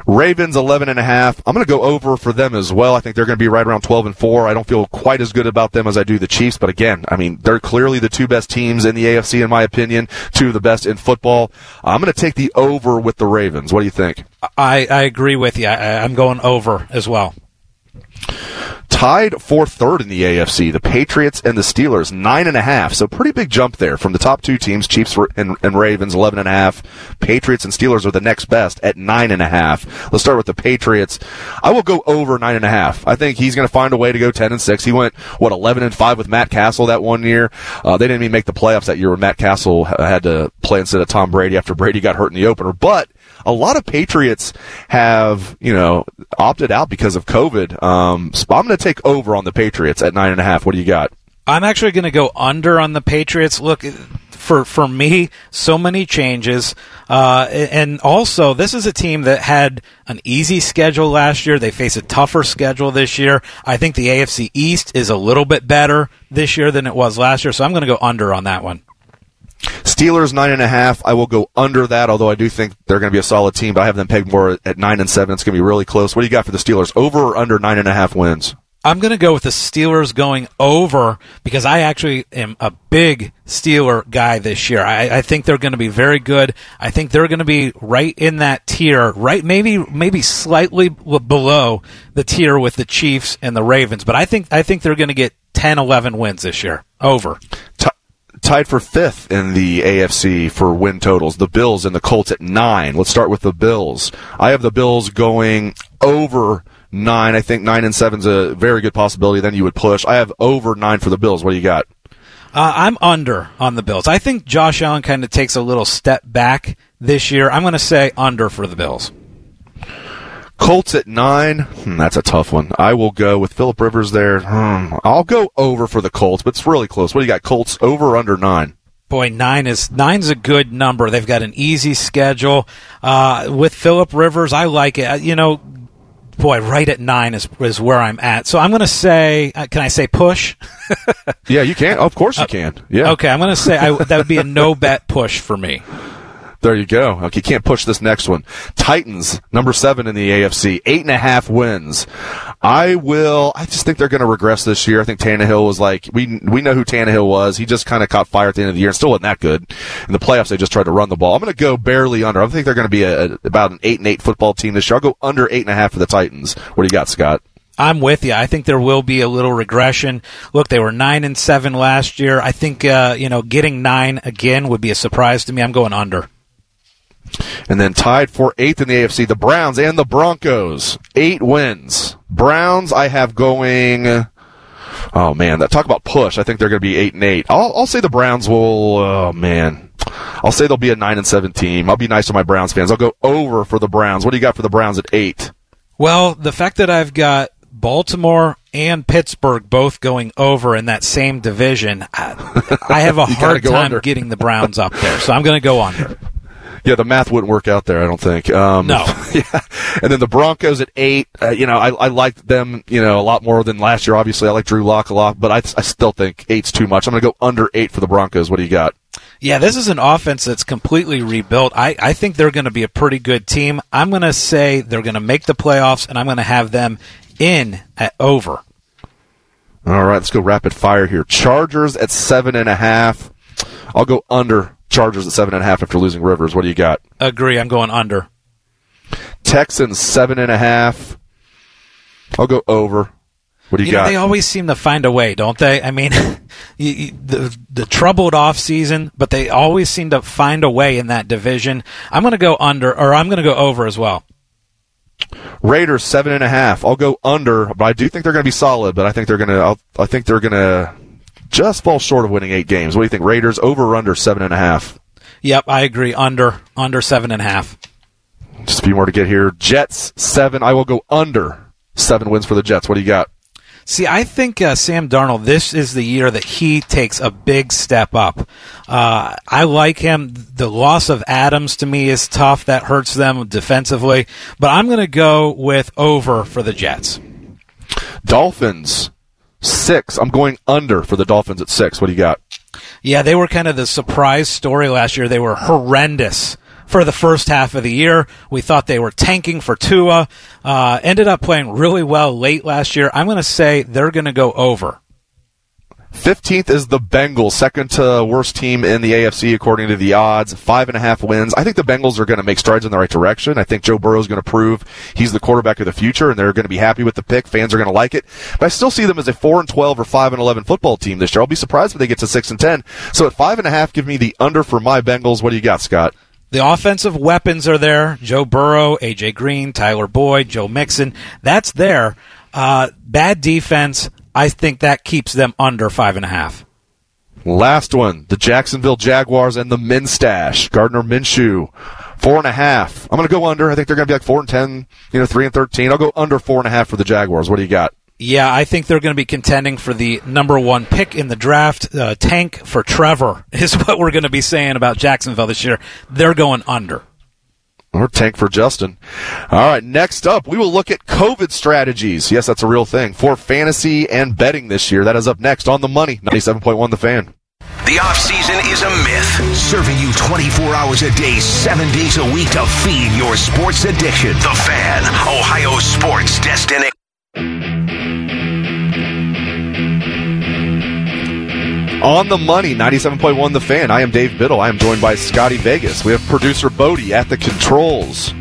Ravens 11 and a half. I'm going to go over for them as well. I think they're going to be right around 12 and 4. I don't feel quite as good about them as I do the Chiefs, but again, I mean, they're clearly the two best teams in the AFC in my opinion, two of the best in football. I'm going to take the over with the Ravens. What do you think? I, I agree with you. I, I'm going over as well tied for third in the AFC. The Patriots and the Steelers, nine and a half. So pretty big jump there from the top two teams, Chiefs and, and Ravens, eleven and a half. Patriots and Steelers are the next best at nine and a half. Let's start with the Patriots. I will go over nine and a half. I think he's going to find a way to go ten and six. He went what eleven and five with Matt Cassel that one year. Uh, they didn't even make the playoffs that year when Matt Cassel had to play instead of Tom Brady after Brady got hurt in the opener. But a lot of Patriots have, you know, opted out because of COVID. Um, so I'm going to take over on the Patriots at nine and a half. What do you got? I'm actually going to go under on the Patriots. Look, for for me, so many changes, uh, and also this is a team that had an easy schedule last year. They face a tougher schedule this year. I think the AFC East is a little bit better this year than it was last year, so I'm going to go under on that one. Steelers nine and a half. I will go under that, although I do think they're going to be a solid team. But I have them pegged more at nine and seven. It's going to be really close. What do you got for the Steelers? Over or under nine and a half wins? I'm going to go with the Steelers going over because I actually am a big Steeler guy this year. I, I think they're going to be very good. I think they're going to be right in that tier, right? Maybe maybe slightly below the tier with the Chiefs and the Ravens, but I think I think they're going to get 10, 11 wins this year. Over. Tied for fifth in the AFC for win totals. The Bills and the Colts at nine. Let's start with the Bills. I have the Bills going over nine. I think nine and seven's a very good possibility. Then you would push. I have over nine for the Bills. What do you got? Uh, I'm under on the Bills. I think Josh Allen kind of takes a little step back this year. I'm going to say under for the Bills. Colts at nine. Hmm, that's a tough one. I will go with Philip Rivers there. Hmm, I'll go over for the Colts, but it's really close. What do you got? Colts over or under nine? Boy, nine is nine's a good number. They've got an easy schedule uh, with Philip Rivers. I like it. You know, boy, right at nine is is where I'm at. So I'm going to say, uh, can I say push? <laughs> yeah, you can. Of course you can. Yeah. Okay, I'm going to say I, that would be a no bet push for me. There you go. Okay, can't push this next one. Titans, number seven in the AFC, eight and a half wins. I will. I just think they're going to regress this year. I think Tannehill was like we we know who Tannehill was. He just kind of caught fire at the end of the year and still wasn't that good. In the playoffs, they just tried to run the ball. I'm going to go barely under. I think they're going to be a, a, about an eight and eight football team this year. I'll go under eight and a half for the Titans. What do you got, Scott? I'm with you. I think there will be a little regression. Look, they were nine and seven last year. I think uh, you know getting nine again would be a surprise to me. I'm going under. And then tied for eighth in the AFC, the Browns and the Broncos. Eight wins. Browns, I have going. Oh man, that talk about push. I think they're going to be eight and eight. I'll, I'll say the Browns will. Oh man, I'll say they'll be a nine and seven team. I'll be nice to my Browns fans. I'll go over for the Browns. What do you got for the Browns at eight? Well, the fact that I've got Baltimore and Pittsburgh both going over in that same division, I, I have a <laughs> hard time under. getting the Browns up there. So <laughs> I'm going to go under. Yeah, the math wouldn't work out there. I don't think. Um, no. <laughs> Yeah, and then the Broncos at eight. Uh, you know, I, I liked them. You know, a lot more than last year. Obviously, I like Drew Lock a lot, but I, I still think eight's too much. I'm going to go under eight for the Broncos. What do you got? Yeah, this is an offense that's completely rebuilt. I, I think they're going to be a pretty good team. I'm going to say they're going to make the playoffs, and I'm going to have them in at over. All right, let's go rapid fire here. Chargers at seven and a half. I'll go under Chargers at seven and a half after losing Rivers. What do you got? Agree. I'm going under. Texans seven and a half. I'll go over. What do you, you got? Know, they always seem to find a way, don't they? I mean, <laughs> you, you, the the troubled off season, but they always seem to find a way in that division. I'm going to go under, or I'm going to go over as well. Raiders seven and a half. I'll go under, but I do think they're going to be solid. But I think they're going to. I think they're going to just fall short of winning eight games. What do you think? Raiders over or under seven and a half? Yep, I agree. Under under seven and a half. Just a few more to get here. Jets seven. I will go under seven wins for the Jets. What do you got? See, I think uh, Sam Darnold. This is the year that he takes a big step up. Uh, I like him. The loss of Adams to me is tough. That hurts them defensively. But I'm going to go with over for the Jets. Dolphins Six. I'm going under for the Dolphins at six. What do you got? Yeah, they were kind of the surprise story last year. They were horrendous for the first half of the year. We thought they were tanking for Tua. Uh, ended up playing really well late last year. I'm going to say they're going to go over. 15th is the Bengals, second to worst team in the AFC according to the odds. Five and a half wins. I think the Bengals are going to make strides in the right direction. I think Joe Burrow is going to prove he's the quarterback of the future, and they're going to be happy with the pick. Fans are going to like it. But I still see them as a four and 12 or five and 11 football team this year. I'll be surprised if they get to six and 10. So at five and a half, give me the under for my Bengals. What do you got, Scott? The offensive weapons are there. Joe Burrow, AJ Green, Tyler Boyd, Joe Mixon. That's there. Uh, bad defense. I think that keeps them under five and a half. Last one, the Jacksonville Jaguars and the Minstash, Gardner Minshew, four and a half. I'm going to go under. I think they're going to be like four and ten, you know, three and thirteen. I'll go under four and a half for the Jaguars. What do you got? Yeah, I think they're going to be contending for the number one pick in the draft. Uh, tank for Trevor <laughs> is what we're going to be saying about Jacksonville this year. They're going under. Or tank for Justin. All right, next up, we will look at COVID strategies. Yes, that's a real thing for fantasy and betting this year. That is up next on the money. 97.1 The Fan. The off-season is a myth, serving you 24 hours a day, 7 days a week to feed your sports addiction. The Fan, Ohio sports destination. On the money, 97.1 The Fan. I am Dave Biddle. I am joined by Scotty Vegas. We have producer Bodie at the controls.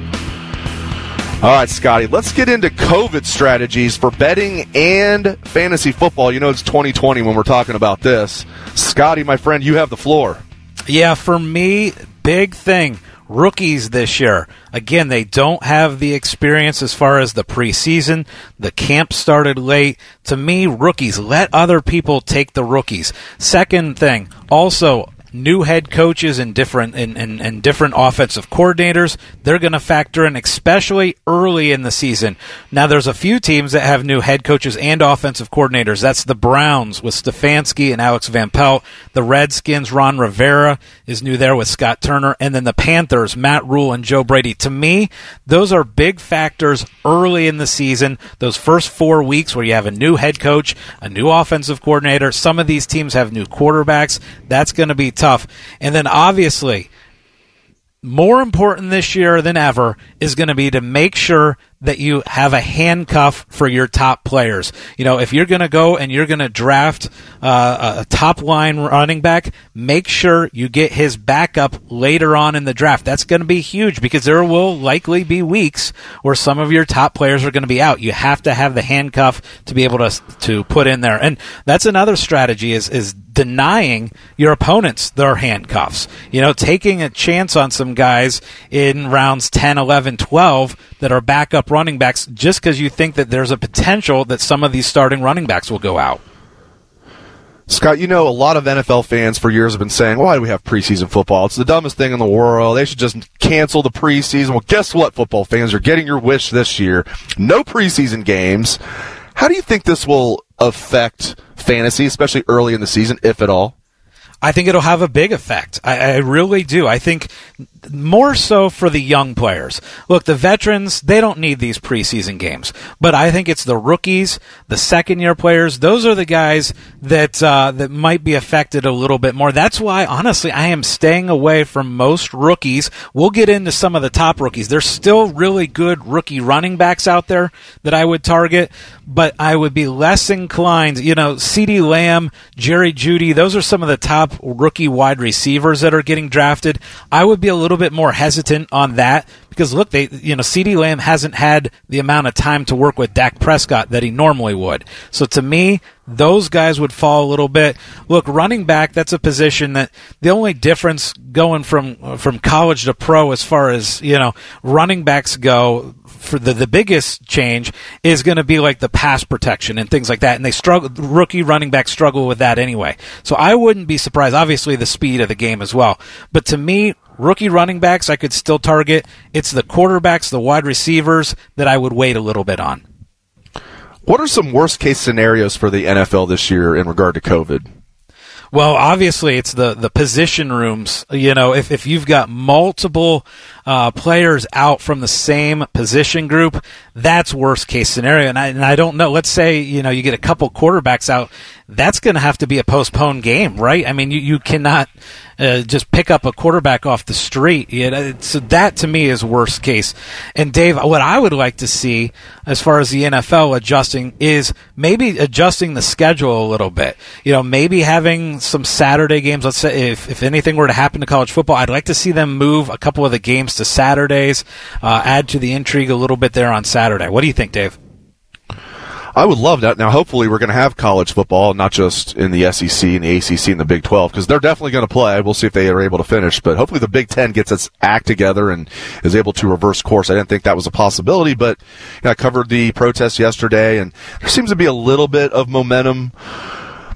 All right, Scotty, let's get into COVID strategies for betting and fantasy football. You know, it's 2020 when we're talking about this. Scotty, my friend, you have the floor. Yeah, for me, big thing rookies this year. Again, they don't have the experience as far as the preseason. The camp started late. To me, rookies, let other people take the rookies. Second thing, also, new head coaches and different and, and, and different offensive coordinators they're going to factor in especially early in the season. Now there's a few teams that have new head coaches and offensive coordinators. That's the browns with stefanski and alex van pelt. The redskins ron rivera is new there with scott turner. And then the panthers matt Rhule and joe brady. To me those are big factors early in the season. Those first four weeks where you have a new head coach a new offensive coordinator. Some of these teams have new quarterbacks. That's going to be tough. And then obviously, more important this year than ever is going to be to make sure that you have a handcuff for your top players. You know, if you're going to go and you're going to draft uh, a top line running back, make sure you get his backup later on in the draft. That's going to be huge because there will likely be weeks where some of your top players are going to be out. You have to have the handcuff to be able to to put in there, and that's another strategy is is denying your opponents their handcuffs. You know, taking a chance on some guys in rounds 10, 11, 12 that are backup running backs just because you think that there's a potential that some of these starting running backs will go out. Scott, you know, a lot of NFL fans for years have been saying, why do we have preseason football? It's the dumbest thing in the world. They should just cancel the preseason. Well, guess what, football fans? You're getting your wish this year. No preseason games. How do you think this will affect fantasy, especially early in the season, if at all? I think it'll have a big effect. I, I, really do. I think more so for the young players. Look, the veterans, they don't need these preseason games. But I think it's the rookies, the second year players, those are the guys that uh, that might be affected a little bit more. That's why, honestly, I am staying away from most rookies. We'll get into some of the top rookies. There's still really good rookie running backs out there that I would target, but I would be less inclined, you know, CeeDee Lamb, Jerry Jeudy, those are some of the top rookie wide receivers that are getting drafted. I would be a little bit more hesitant on that because look, they you know CeeDee Lamb hasn't had the amount of time to work with Dak Prescott that he normally would. So to me, those guys would fall a little bit. Look, running back, that's a position that the only difference going from from college to pro as far as, you know, running backs go for the the biggest change is going to be like the pass protection and things like that. And they struggle rookie running backs struggle with that anyway. So I wouldn't be surprised. Obviously the speed of the game as well. But to me, rookie running backs I could still target. It's the quarterbacks, the wide receivers that I would wait a little bit on. What are some worst case scenarios for the NFL this year in regard to COVID? Well, obviously, it's the, the position rooms. You know, if, if you've got multiple uh, players out from the same position group, that's worst case scenario. And I, and I don't know. Let's say, you know, you get a couple quarterbacks out. That's going to have to be a postponed game, right? I mean, you, you cannot uh, just pick up a quarterback off the street. You know, so that to me is worst case. And Dave, what I would like to see as far as the NFL adjusting is maybe adjusting the schedule a little bit. You know, maybe having some Saturday games. Let's say if, if anything were to happen to college football, I'd like to see them move a couple of the games to Saturdays, uh, add to the intrigue a little bit there on Saturday. What do you think, Dave? I would love that. Now, hopefully, we're going to have college football, not just in the SEC and the ACC and the Big 12, because they're definitely going to play. We'll see if they are able to finish. But hopefully, the Big 10 gets its act together and is able to reverse course. I didn't think that was a possibility, but you know, I covered the protest yesterday, and there seems to be a little bit of momentum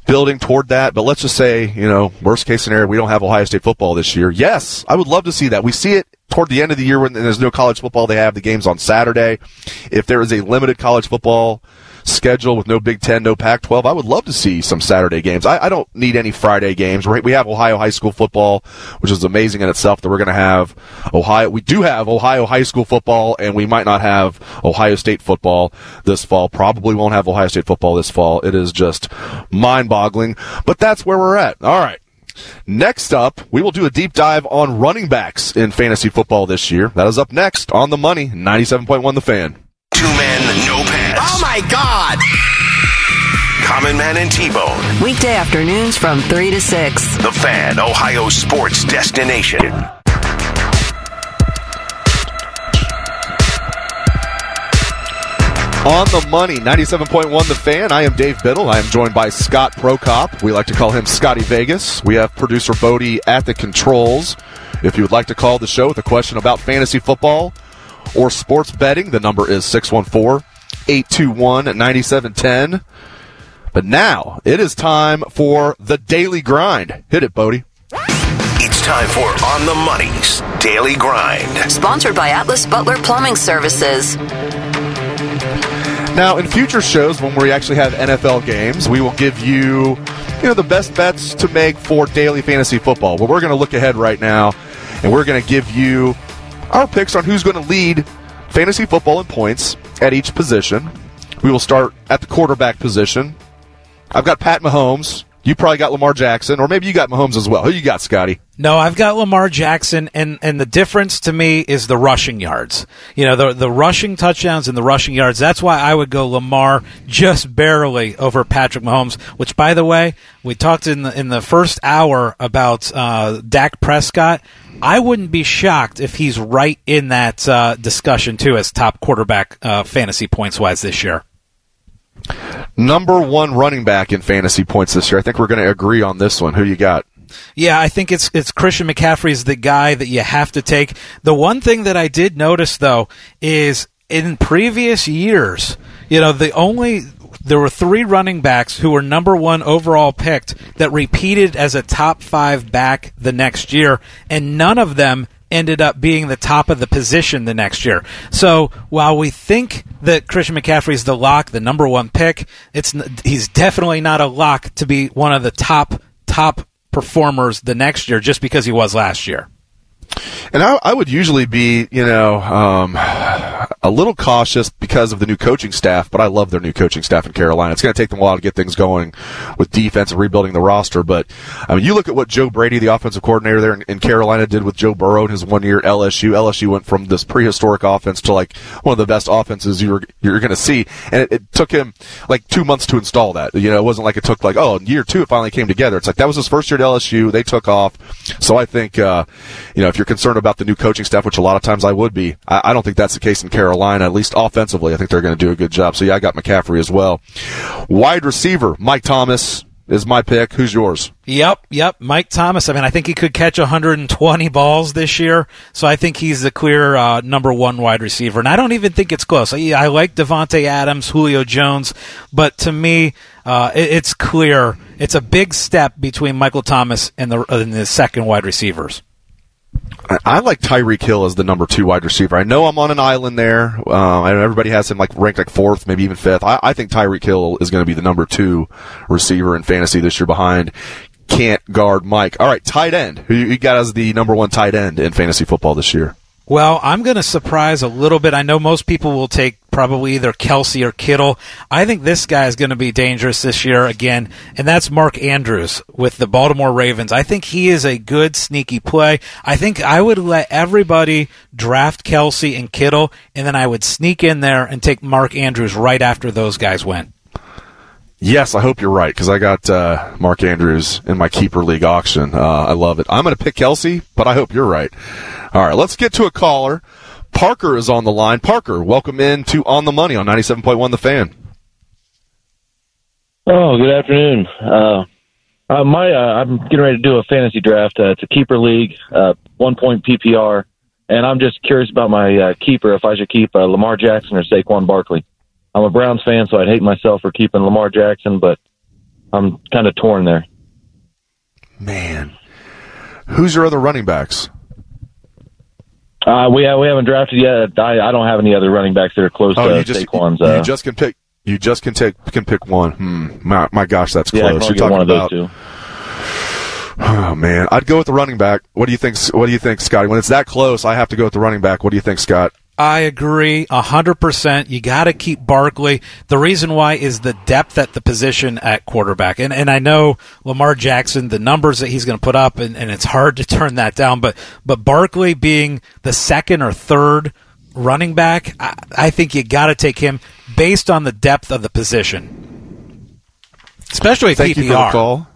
building toward that. But let's just say, you know, worst case scenario, we don't have Ohio State football this year. Yes, I would love to see that. We see it toward the end of the year when there's no college football. They have the games on Saturday. If there is a limited college football schedule with no Big Ten, no Pac 12, I would love to see some Saturday games. I, I don't need any Friday games. Right. We have Ohio high school football, which is amazing in itself that we're going to have Ohio. We do have Ohio high school football, and we might not have Ohio State football this fall. Probably won't have Ohio State football this fall. It is just mind boggling, but that's where we're at. All right. Next up, we will do a deep dive on running backs in fantasy football this year. That is up next on the money, 97.1 the fan. Two men, no. Oh my God! Common Man and T-Bone. Weekday afternoons from 3 to 6. The Fan, Ohio sports destination. On the money, 97.1 The Fan. I am Dave Biddle. I am joined by Scott Prokop. We like to call him Scotty Vegas. We have producer Bodie at the controls. If you would like to call the show with a question about fantasy football or sports betting, the number is 614 821 9710. But now it is time for the daily grind. Hit it, Bodie. It's time for On the Money's Daily Grind. Sponsored by Atlas Butler Plumbing Services. Now, in future shows, when we actually have NFL games, we will give you, you know, the best bets to make for daily fantasy football. But we're going to look ahead right now, and we're going to give you our picks on who's going to lead fantasy football and points at each position. We will start at the quarterback position. I've got Pat Mahomes. You probably got Lamar Jackson, or maybe you got Mahomes as well. Who you got, Scotty? No, I've got Lamar Jackson, and, and the difference to me is the rushing yards. You know, the the rushing touchdowns and the rushing yards. That's why I would go Lamar just barely over Patrick Mahomes. Which, by the way, we talked in the in the first hour about uh, Dak Prescott. I wouldn't be shocked if he's right in that uh, discussion too as top quarterback uh, fantasy points wise this year. Number one running back in fantasy points this year. I think we're going to agree on this one. Who you got? Yeah, I think it's it's Christian McCaffrey's the guy that you have to take. The one thing that I did notice though is in previous years, you know, the only there were three running backs who were number one overall picked that repeated as a top five back the next year, and none of them ended up being the top of the position the next year. So while we think that Christian McCaffrey is the lock, the number one pick, it's he's definitely not a lock to be one of the top top performers the next year just because he was last year. And I, I would usually be, you know, um, a little cautious because of the new coaching staff, but I love their new coaching staff in Carolina. It's going to take them a while to get things going with defense and rebuilding the roster. But I mean, you look at what Joe Brady, the offensive coordinator there in, in Carolina, did with Joe Burrow in his one year at LSU. LSU went from this prehistoric offense to like one of the best offenses you're you're going to see, and it, it took him like two months to install that. You know, it wasn't like it took like oh, year two it finally came together. It's like that was his first year at LSU. They took off. So I think, uh, you know, if you're concerned about the new coaching staff, which a lot of times I would be, I, I don't think that's the case in Carolina. Line at least offensively, I think they're going to do a good job. So yeah, I got McCaffrey as well. Wide receiver Mike Thomas is my pick. Who's yours? Yep, yep. Mike Thomas. I mean, I think he could catch 120 balls this year, so I think he's the clear uh, number one wide receiver. And I don't even think it's close. I, I like Davante Adams, Julio Jones, but to me, uh, it, it's clear it's a big step between Michael Thomas and the, and the second wide receivers. I like Tyreek Hill as the number two wide receiver. I know I'm on an island there. Uh, I know everybody has him like ranked like fourth, maybe even fifth. I, I think Tyreek Hill is going to be the number two receiver in fantasy this year behind can't guard Mike. All right, tight end. Who you got as the number one tight end in fantasy football this year? Well, I'm going to surprise a little bit. I know most people will take probably either Kelce or Kittle. I think this guy is going to be dangerous this year again, and that's Mark Andrews with the Baltimore Ravens. I think he is a good sneaky play. I think I would let everybody draft Kelce and Kittle, and then I would sneak in there and take Mark Andrews right after those guys went. Yes, I hope you're right because I got uh, Mark Andrews in my keeper league auction. Uh, I love it. I'm going to pick Kelce, but I hope you're right. All right, let's get to a caller. Parker is on the line. Parker, welcome in to On the Money on 97.1 The Fan. Oh, good afternoon. Uh, uh, my uh, I'm getting ready to do a fantasy draft. Uh, it's a keeper league, one point PPR, and I'm just curious about my keeper. If I should keep Lamar Jackson or Saquon Barkley. I'm a Browns fan, so I'd hate myself for keeping Lamar Jackson, but I'm kind of torn there. Man, who's your other running backs? Uh, we we haven't drafted yet. I, I don't have any other running backs that are close Oh, to you just Saquon's. you Uh, just can pick. You just can take can pick one. Hmm. My, my gosh, that's yeah, close. You're talking about. those two. Oh man, I'd go with the running back. What do you think? What do you think, Scotty? When it's that close, I have to go with the running back. What do you think, Scott? I agree a hundred percent. You got to keep Barkley. The reason why is the depth at the position at quarterback, and and I know Lamar Jackson, the numbers that he's going to put up, and, and it's hard to turn that down. But but Barkley being the second or third running back, I, I think you got to take him based on the depth of the position. especially Thank PPR. you for the call.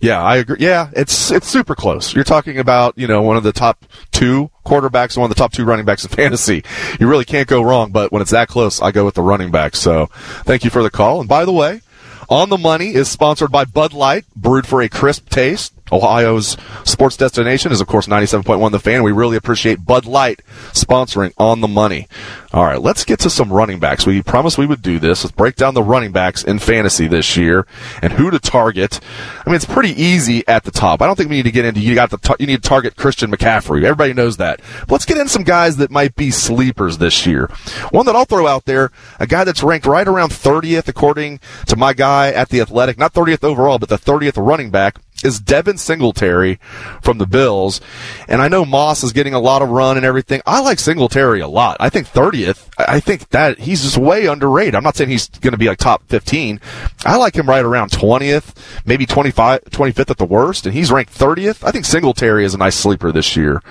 Yeah, I agree. Yeah, it's it's super close. You're talking about you know one of the top two quarterbacks, and one of the top two running backs in <laughs> fantasy. You really can't go wrong. But when it's that close, I go with the running back. So thank you for the call. And by the way, on the money is sponsored by Bud Light, brewed for a crisp taste. Ohio's sports destination is, of course, 97.1 The Fan. We really appreciate Bud Light sponsoring On the Money. All right, let's get to some running backs. We promised we would do this. Let's break down the running backs in fantasy this year and who to target. I mean, it's pretty easy at the top. I don't think we need to get into you got the you need to target Christian McCaffrey. Everybody knows that. But let's get in some guys that might be sleepers this year. One that I'll throw out there, a guy that's ranked right around 30th according to my guy at the Athletic, not 30th overall, but the 30th running back is Devin Singletary from the Bills. And I know Moss is getting a lot of run and everything. I like Singletary a lot. I think 30th, I think that he's just way underrated. I'm not saying he's going to be like top 15. I like him right around 20th, maybe 25, 25th at the worst. And he's ranked 30th. I think Singletary is a nice sleeper this year.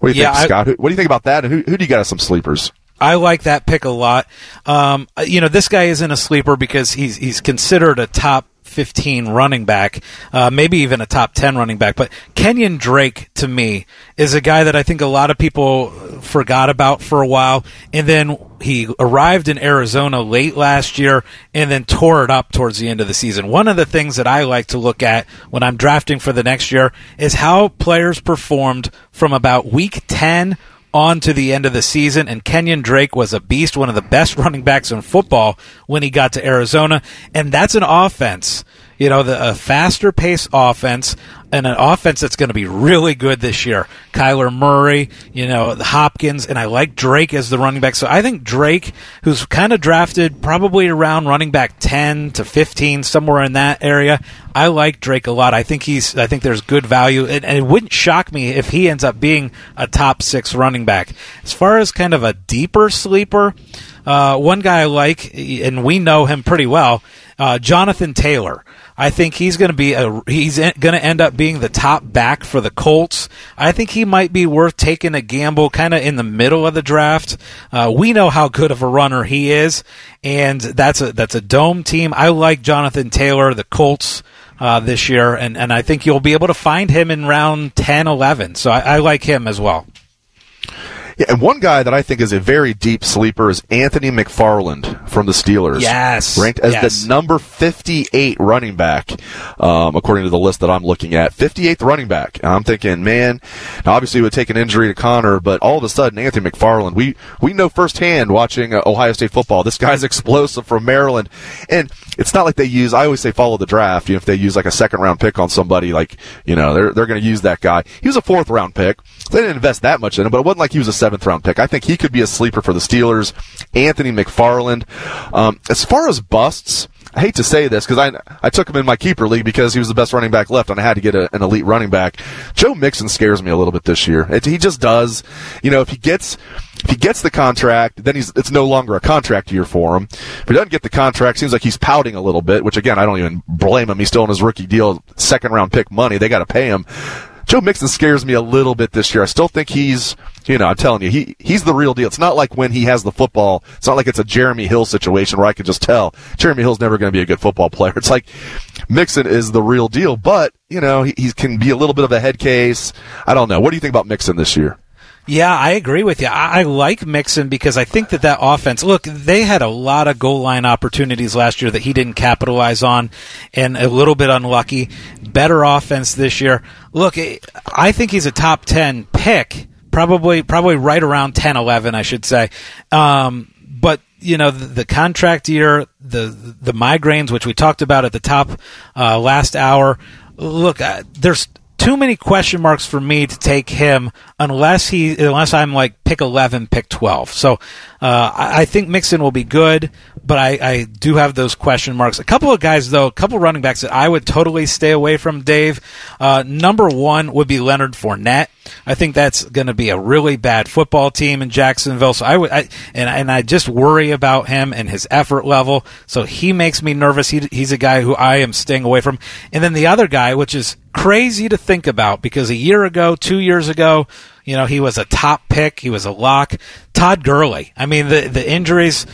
What do you Yeah, think, I- Scott? What do you think about that? And who, who do you got as some sleepers? I like that pick a lot. Um, you know, this guy isn't a sleeper because he's he's considered a top 15 running back, uh, maybe even a top 10 running back. But Kenyon Drake, to me, is a guy that I think a lot of people forgot about for a while. And then he arrived in Arizona late last year and then tore it up towards the end of the season. One of the things that I like to look at when I'm drafting for the next year is how players performed from about week 10 on to the end of the season, and Kenyon Drake was a beast, one of the best <laughs> running backs in football when he got to Arizona, and that's an offense. You know, the, a faster pace offense and an offense that's going to be really good this year. Kyler Murray, you know, Hopkins, and I like Drake as the running back. So I think Drake, who's kind of drafted probably around running back 10 to 15, somewhere in that area, I like Drake a lot. I think he's, I think there's good value, and, and it wouldn't shock me if he ends up being a top six running back. As far as kind of a deeper sleeper, uh, one guy I like, and we know him pretty well, uh, Jonathan Taylor. I think he's going to be a he's going to end up being the top back for the Colts. I think he might be worth taking a gamble, kind of in the middle of the draft. Uh, we know how good of a runner he is, and that's a that's a dome team. I like Jonathan Taylor, the Colts. Uh, this year, and, and I think you'll be able to find him in round 10, 11. So I, I like him as well. Yeah, and one guy that I think is a very deep sleeper is Anthony McFarland from the Steelers. Yes. Ranked as Yes. the number 58 running back, um, according to the list that I'm looking at. 58th running back. And I'm thinking, man, now obviously it would take an injury to Conner, but all of a sudden, Anthony McFarland, we, we know firsthand watching uh, Ohio State football, this guy's <laughs> explosive from Maryland. And it's not like they use, I always say follow the draft. You know, if they use like a second round pick on somebody, like, you know, they're, they're going to use that guy. He was a fourth round pick. They didn't invest that much in him, but it wasn't like he was a seventh round pick. I think he could be a sleeper for the Steelers. Anthony McFarland. Um, as far as busts, I hate to say this because I I took him in my keeper league because he was the best running back left, and I had to get a, an elite running back. Joe Mixon scares me a little bit this year. It, he just does. You know, if he gets if he gets the contract, then he's it's no longer a contract year for him. If he doesn't get the contract, seems like he's pouting a little bit. Which again, I don't even blame him. He's still in his rookie deal, second round pick money. They got to pay him. Joe Mixon scares me a little bit this year. I still think he's, you know, I'm telling you, he he's the real deal. It's not like when he has the football. It's not like it's a Jeremy Hill situation where I can just tell Jeremy Hill's never going to be a good football player. <laughs> It's like Mixon is the real deal, but you know, he, he can be a little bit of a head case. I don't know. What do you think about Mixon this year? Yeah, I agree with you. I, I like Mixon because I think that that offense. Look, they had a lot of goal line opportunities last year that he didn't capitalize on, and a little bit unlucky. Better offense this year. Look, I think he's a top ten pick, probably probably right around 10, 11, I should say. Um, but you know the, the contract year, the the migraines, which we talked about at the top uh, last hour. Look, uh, there's too many question marks for me to take him unless he unless I'm like pick 11 pick 12 so uh, I, I think Mixon will be good but I, I do have those question marks a couple of guys though a couple running backs that I would totally stay away from Dave uh, number one would be Leonard Fournette I think that's going to be a really bad football team in Jacksonville so I would I, and, and I just worry about him and his effort level so he makes me nervous he, he's a guy who I am staying away from and then the other guy which is crazy to think about because a year ago, two years ago, you know, he was a top pick. He was a lock. Todd Gurley. I mean, the, the injuries,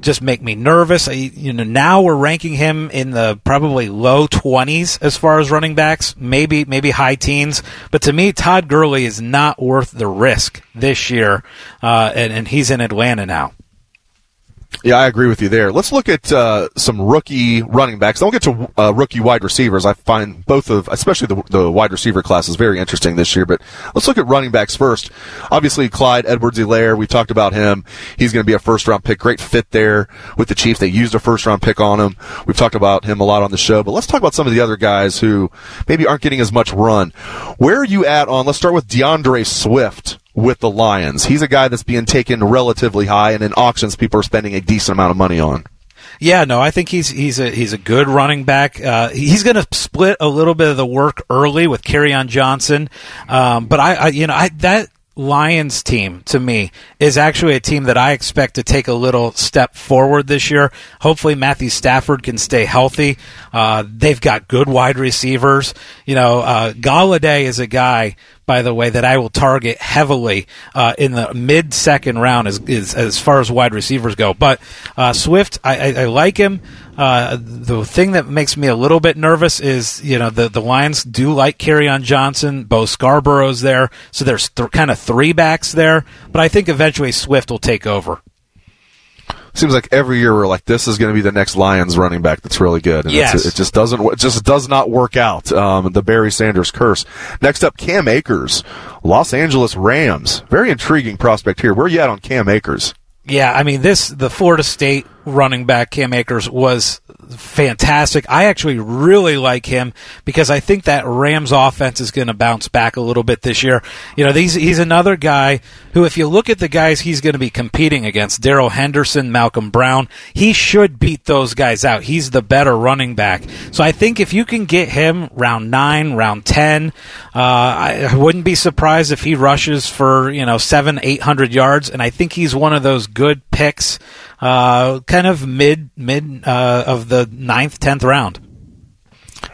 just make me nervous. I, you know, now we're ranking him in the probably low 20s as far as running backs, maybe maybe high teens. But to me, Todd Gurley is not worth the risk this year, uh, and, and he's in Atlanta now. Yeah, I agree with you there. Let's look at uh, some rookie running backs. We'll get to uh, rookie wide receivers. I find both of, especially the, the wide receiver class, is very interesting this year. But let's look at running backs first. Obviously, Clyde Edwards-Helaire. We talked about him. He's going to be a first round pick. Great fit there with the Chiefs. They used a first round pick on him. We've talked about him a lot on the show. But let's talk about some of the other guys who maybe aren't getting as much run. Where are you at on? Let's start with DeAndre Swift with the Lions. He's a guy that's being taken relatively high, and in auctions, people are spending a decent amount of money on. Yeah, no, I think he's he's a he's a good running back. Uh, he's going to split a little bit of the work early with on Johnson, um, but I, I, you know, I that Lions team to me is actually a team that I expect to take a little step forward this year. Hopefully, Matthew Stafford can stay healthy. Uh, they've got good wide receivers. You know, uh, Golladay is a guy, by the way, that I will target heavily uh, in the mid second round as, as, as far as wide receivers go. But uh, Swift, I, I, I like him. Uh, the thing that makes me a little bit nervous is, you know, the, the Lions do like Kerryon Johnson. Bo Scarborough's there. So there's th- kind of three backs there. But I think eventually Swift will take over seems like every year we're like, this is going to be the next Lions running back that's really good. And yes. it just doesn't, it just does not work out. Um, the Barry Sanders curse. Next up, Cam Akers, Los Angeles Rams. Very intriguing prospect here. Where are you at on Cam Akers? Yeah, I mean, this, the Florida State running back, Cam Akers, was fantastic. I actually really like him because I think that Rams offense is going to bounce back a little bit this year. You know, he's, he's another guy who, if you look at the guys he's going to be competing against, Darrell Henderson, Malcolm Brown, he should beat those guys out. He's the better running back. So I think if you can get him round nine, round 10, uh, I, I wouldn't be surprised if he rushes for, you know, seven, eight hundred yards. And I think he's one of those good picks uh, kind of mid mid uh, of the ninth, tenth round.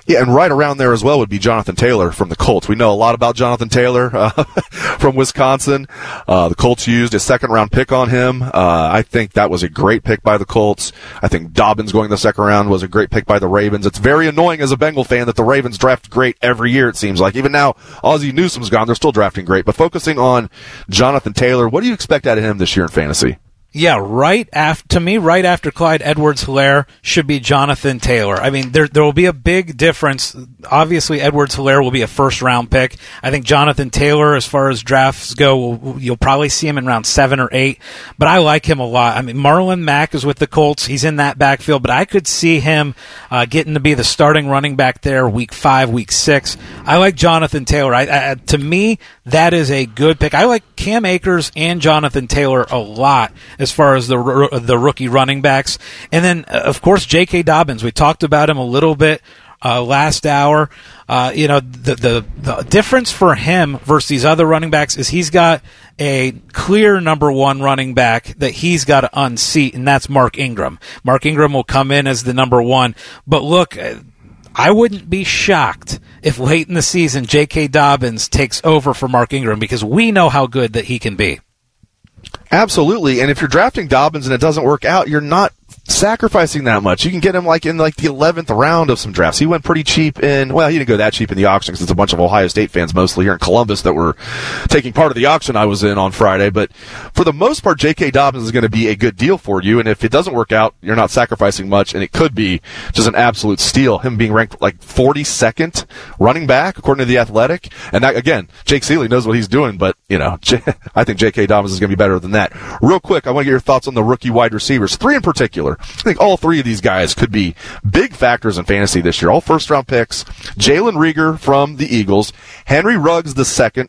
Yeah, and right around there as well would be Jonathan Taylor from the Colts. We know a lot about Jonathan Taylor uh, <laughs> from Wisconsin. Uh, the Colts used a second round pick on him. Uh, I think that was a great pick by the Colts. I think Dobbins going the second round was a great pick by the Ravens. It's very annoying as a Bengal fan that the Ravens draft great every year, it seems like. Even now, Ozzie Newsome's gone, they're still drafting great. But focusing on Jonathan Taylor, what do you expect out of him this year in fantasy? Yeah, right after to me, right after Clyde Edwards Helaire should be Jonathan Taylor. I mean, there there will be a big difference. Obviously, Edwards Helaire will be a first round pick. I think Jonathan Taylor, as far as drafts go, you'll probably see him in round seven or eight. But I like him a lot. I mean, Marlon Mack is with the Colts. He's in that backfield, but I could see him uh, getting to be the starting running back there, week five, week six. I like Jonathan Taylor. I, I, to me, that is a good pick. I like Cam Akers and Jonathan Taylor a lot as far as the the rookie running backs. And then, uh, of course, J.K. Dobbins. We talked about him a little bit uh, last hour. Uh, you know, the, the, the difference for him versus these other running backs is he's got a clear number one running back that he's got to unseat, and that's Mark Ingram. Mark Ingram will come in as the number one. But look, uh, I wouldn't be shocked if late in the season J.K. Dobbins takes over for Mark Ingram because we know how good that he can be. Absolutely. And if you're drafting Dobbins and it doesn't work out, you're not sacrificing that much. You can get him like in like the 11th round of some drafts. He went pretty cheap in, well, he didn't go that cheap in the auction because it's a bunch of Ohio State fans mostly here in Columbus that were taking part of the auction I was in on Friday. But for the most part, J.K. Dobbins is going to be a good deal for you. And if it doesn't work out, you're not sacrificing much and it could be just an absolute steal. Him being ranked like 42nd running back according to the athletic. And that, again, Jake Ciely knows what he's doing, but you know, <laughs> I think J.K. Dobbins is going to be better than that. Real quick, I want to get your thoughts on the rookie wide receivers. Three in particular. I think all three of these guys could be big factors in fantasy this year. All first round picks. Jalen Reagor from the Eagles, Henry Ruggs the second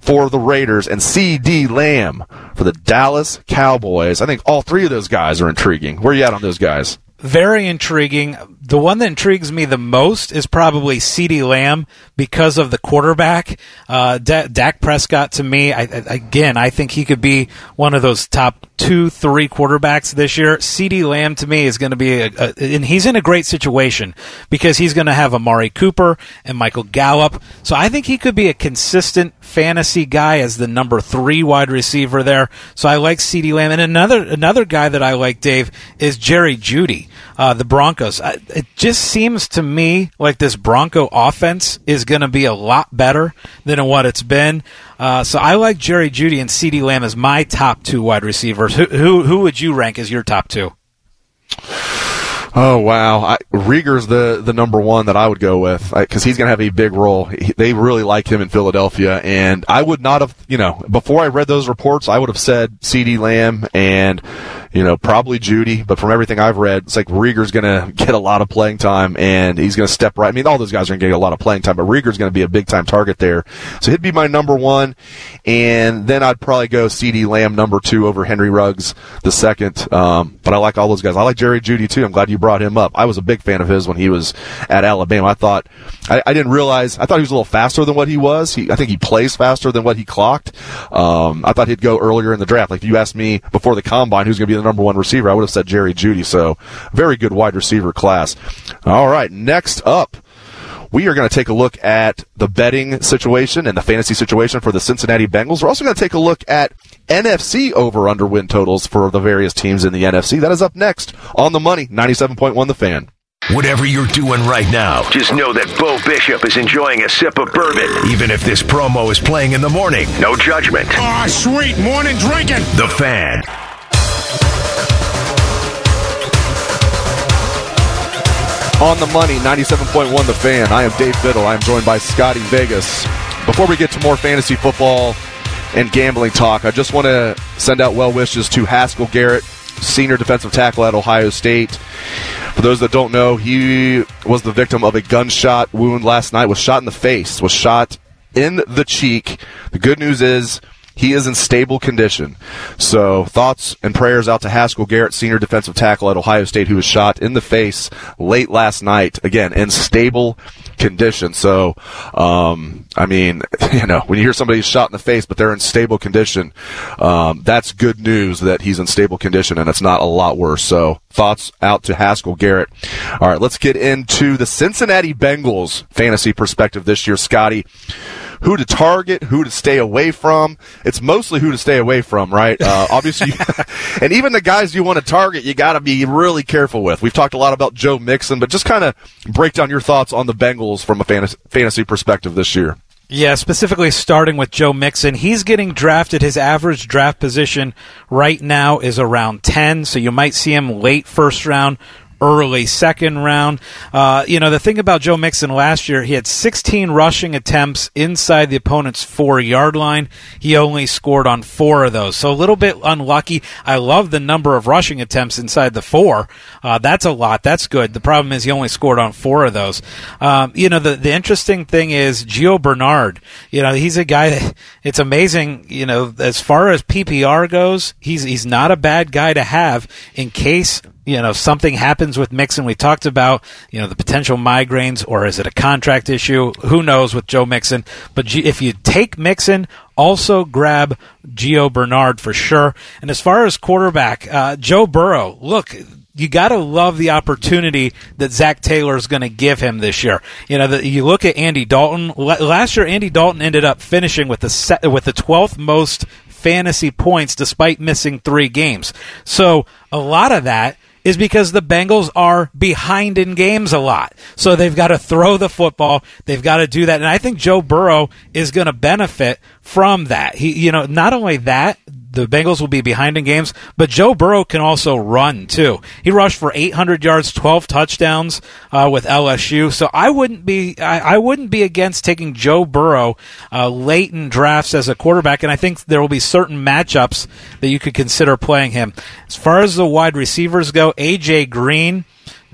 for the Raiders, and CeeDee Lamb for the Dallas Cowboys. I think all three of those guys are intriguing. Where are you at on those guys? Very intriguing. The one that intrigues me the most is probably CeeDee Lamb because of the quarterback. Uh, D- Dak Prescott to me, I, again, I think he could be one of those top two, three quarterbacks this year. CeeDee Lamb to me is going to be, a, a, and he's in a great situation because he's going to have Amari Cooper and Michael Gallup. So I think he could be a consistent fantasy guy as the number three wide receiver there. So I like CeeDee Lamb. And another another guy that I like, Dave, is Jerry Jeudy, uh, the Broncos. I, it just seems to me like this Bronco offense is going to be a lot better than what it's been. Uh, so I like Jerry Jeudy and CeeDee Lamb as my top two wide receivers. Who, who who would you rank as your top two? Oh wow, I, Reagor's the the number one that I would go with because he's going to have a big role. He, they really like him in Philadelphia, and I would not have, you know, before I read those reports, I would have said CeeDee Lamb and you know, probably Jeudy, but from everything I've read, it's like Reagor's going <laughs> to get a lot of playing time and he's going to step right. I mean, all those guys are going to get a lot of playing time, but Reagor's going to be a big time target there. So he'd be my number one. And then I'd probably go CeeDee Lamb number two over Henry Ruggs the second. Um, but I like all those guys. I like Jerry Jeudy too. I'm glad you brought him up. I was a big fan of his when he was at Alabama. I thought, I, I didn't realize, I thought he was a little faster than what he was. He, I think he plays faster than what he clocked. Um, I thought he'd go earlier in the draft. Like if you asked me before the combine who's going to be the number one receiver, I would have said Jerry Jeudy. So very good wide receiver class. All right, next up. We are going to take a look at the betting situation and the fantasy situation for the Cincinnati Bengals. We're also going to take a look at NFC over under win totals for the various teams in the NFC. That is up next on the money, 97.1 the fan. Whatever you're doing right now, just know that Bo Bishop is enjoying a sip of bourbon, even if this promo is playing in the morning. No judgment. Ah, oh, sweet morning drinking. The fan. On the money, 97.1 The Fan. I am Dave Biddle. I am joined by Scotty Vegas. Before we get to more fantasy football and gambling talk, I just want to send out well wishes to Haskell Garrett, senior defensive tackle at Ohio State. For those that don't know, he was the victim of a gunshot wound last night, was shot in the face, was shot in the cheek. The good news is he is in stable condition. So thoughts and prayers out to Haskell Garrett, senior defensive tackle at Ohio State, who was shot in the face late last night. Again, in stable condition. So, um, I mean, <laughs> you know, when you hear somebody shot in the face, but they're in stable condition, um, that's good news that he's in stable condition and it's not a lot worse. So thoughts out to Haskell Garrett. All right, let's get into the Cincinnati Bengals fantasy perspective this year, Scotty who to target, who to stay away from. It's mostly who to stay away from, right? Uh, <laughs> obviously, <laughs> and even the guys you want to target, you got to be really careful with. We've talked a lot about Joe Mixon, but just kind of break down your thoughts on the Bengals from a fantasy, fantasy perspective this year. Yeah, specifically starting with Joe Mixon. He's getting drafted. His average draft position right now is around 10, so you might see him late first round, early second round. Uh, you know, the thing about Joe Mixon last year, he had 16 rushing attempts inside the opponent's four yard line. He only scored on four of those. So a little bit unlucky. I love the number of rushing attempts inside the four. Uh, that's a lot. That's good. The problem is he only scored on four of those. Um, you know, the, the interesting thing is Gio Bernard. You know, he's a guy that it's amazing, you know, as far as PPR goes, he's, he's not a bad guy to have in case you know something happens with Mixon. We talked about you know the potential migraines, or is it a contract issue? Who knows with Joe Mixon? But G- if you take Mixon, also grab Gio Bernard for sure. And as far as quarterback, uh, Joe Burrow, look. You got to love the opportunity that Zac Taylor is going to give him this year. You know, the, you look at Andy Dalton. Last year, Andy Dalton ended up finishing with the set, with the twelfth most fantasy points despite missing three games. So a lot of that is because the Bengals are behind in games a lot. So they've got to throw the football. They've got to do that. And I think Joe Burrow is going to benefit from that. He, you know, not only that, the Bengals will be behind in games, but Joe Burrow can also run too. He rushed for 800 yards, 12 touchdowns uh, with LSU. So I wouldn't be I, I wouldn't be against taking Joe Burrow uh, late in drafts as a quarterback, and I think there will be certain matchups that you could consider playing him. As far as the wide receivers go, AJ Green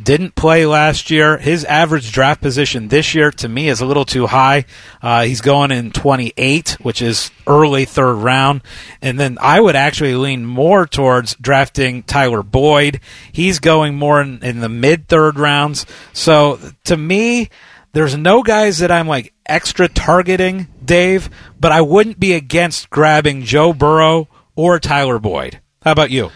didn't play last year. His average draft position this year, to me, is a little too high. Uh, he's going in 28, which is early third round. And then I would actually lean more towards drafting Tyler Boyd. He's going more in, in the mid third rounds. So to me, there's no guys that I'm like extra targeting, Dave, but I wouldn't be against grabbing Joe Burrow or Tyler Boyd. How about you?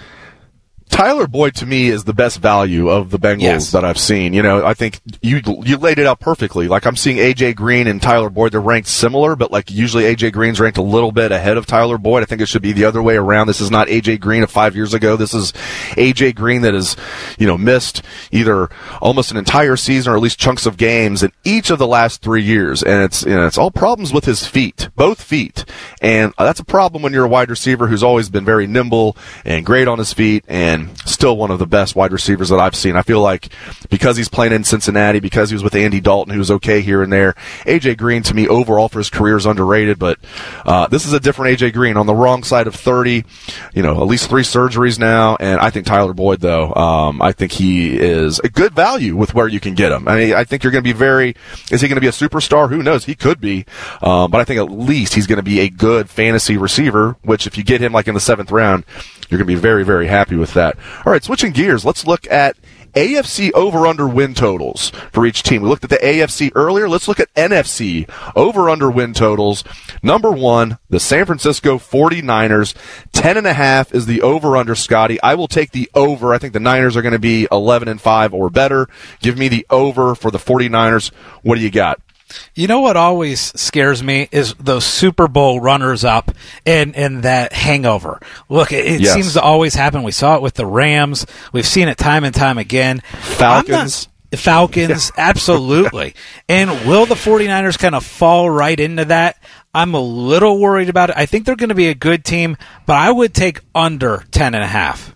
Tyler Boyd to me is the best value of the Bengals Yes. that I've seen. You know, I think you you laid it out perfectly. Like I'm seeing AJ Green and Tyler Boyd, they're ranked similar, but like usually AJ Green's ranked a little bit ahead of Tyler Boyd. I think it should be the other way around. This is not AJ Green of five years ago. This is AJ Green that has, you know, missed either almost an entire season or at least chunks of games in each of the last three years, and it's you know, it's all problems with his feet, both feet, and that's a problem when you're a wide receiver who's always been very nimble and great on his feet, and still one of the best wide receivers that I've seen. I feel like because he's playing in Cincinnati, because he was with Andy Dalton, who was okay here and there. AJ Green to me overall for his career is underrated, but uh, this is a different AJ Green on the wrong side of 30. You know, at least three surgeries now, and I think Tyler Boyd though, um, I think he is a good value with where you can get him. I mean, I think you're going to be very. Is he going to be a superstar? Who knows? He could be, um, but I think at least he's going to be a good fantasy receiver. Which, if you get him like in the seventh round, you're going to be very, very happy with that. All right, switching gears, let's look at AFC over under win totals for each team. We looked at the AFC earlier. Let's look at NFC over under win totals. Number one, the San Francisco 49ers. Ten and a half is the over under, Scotty. I will take the over. I think the Niners are going to be 11 and 5 or better. Give me the over for the 49ers. What do you got? You know what always scares me is those Super Bowl runners up and, and that hangover. Look, it, it Yes. seems to always happen. We saw it with the Rams. We've seen it time and time again. Falcons. Not- Falcons, <laughs> absolutely. And will the 49ers kind of fall right into that? I'm a little worried about it. I think they're going to be a good team, but I would take under 10 and a half.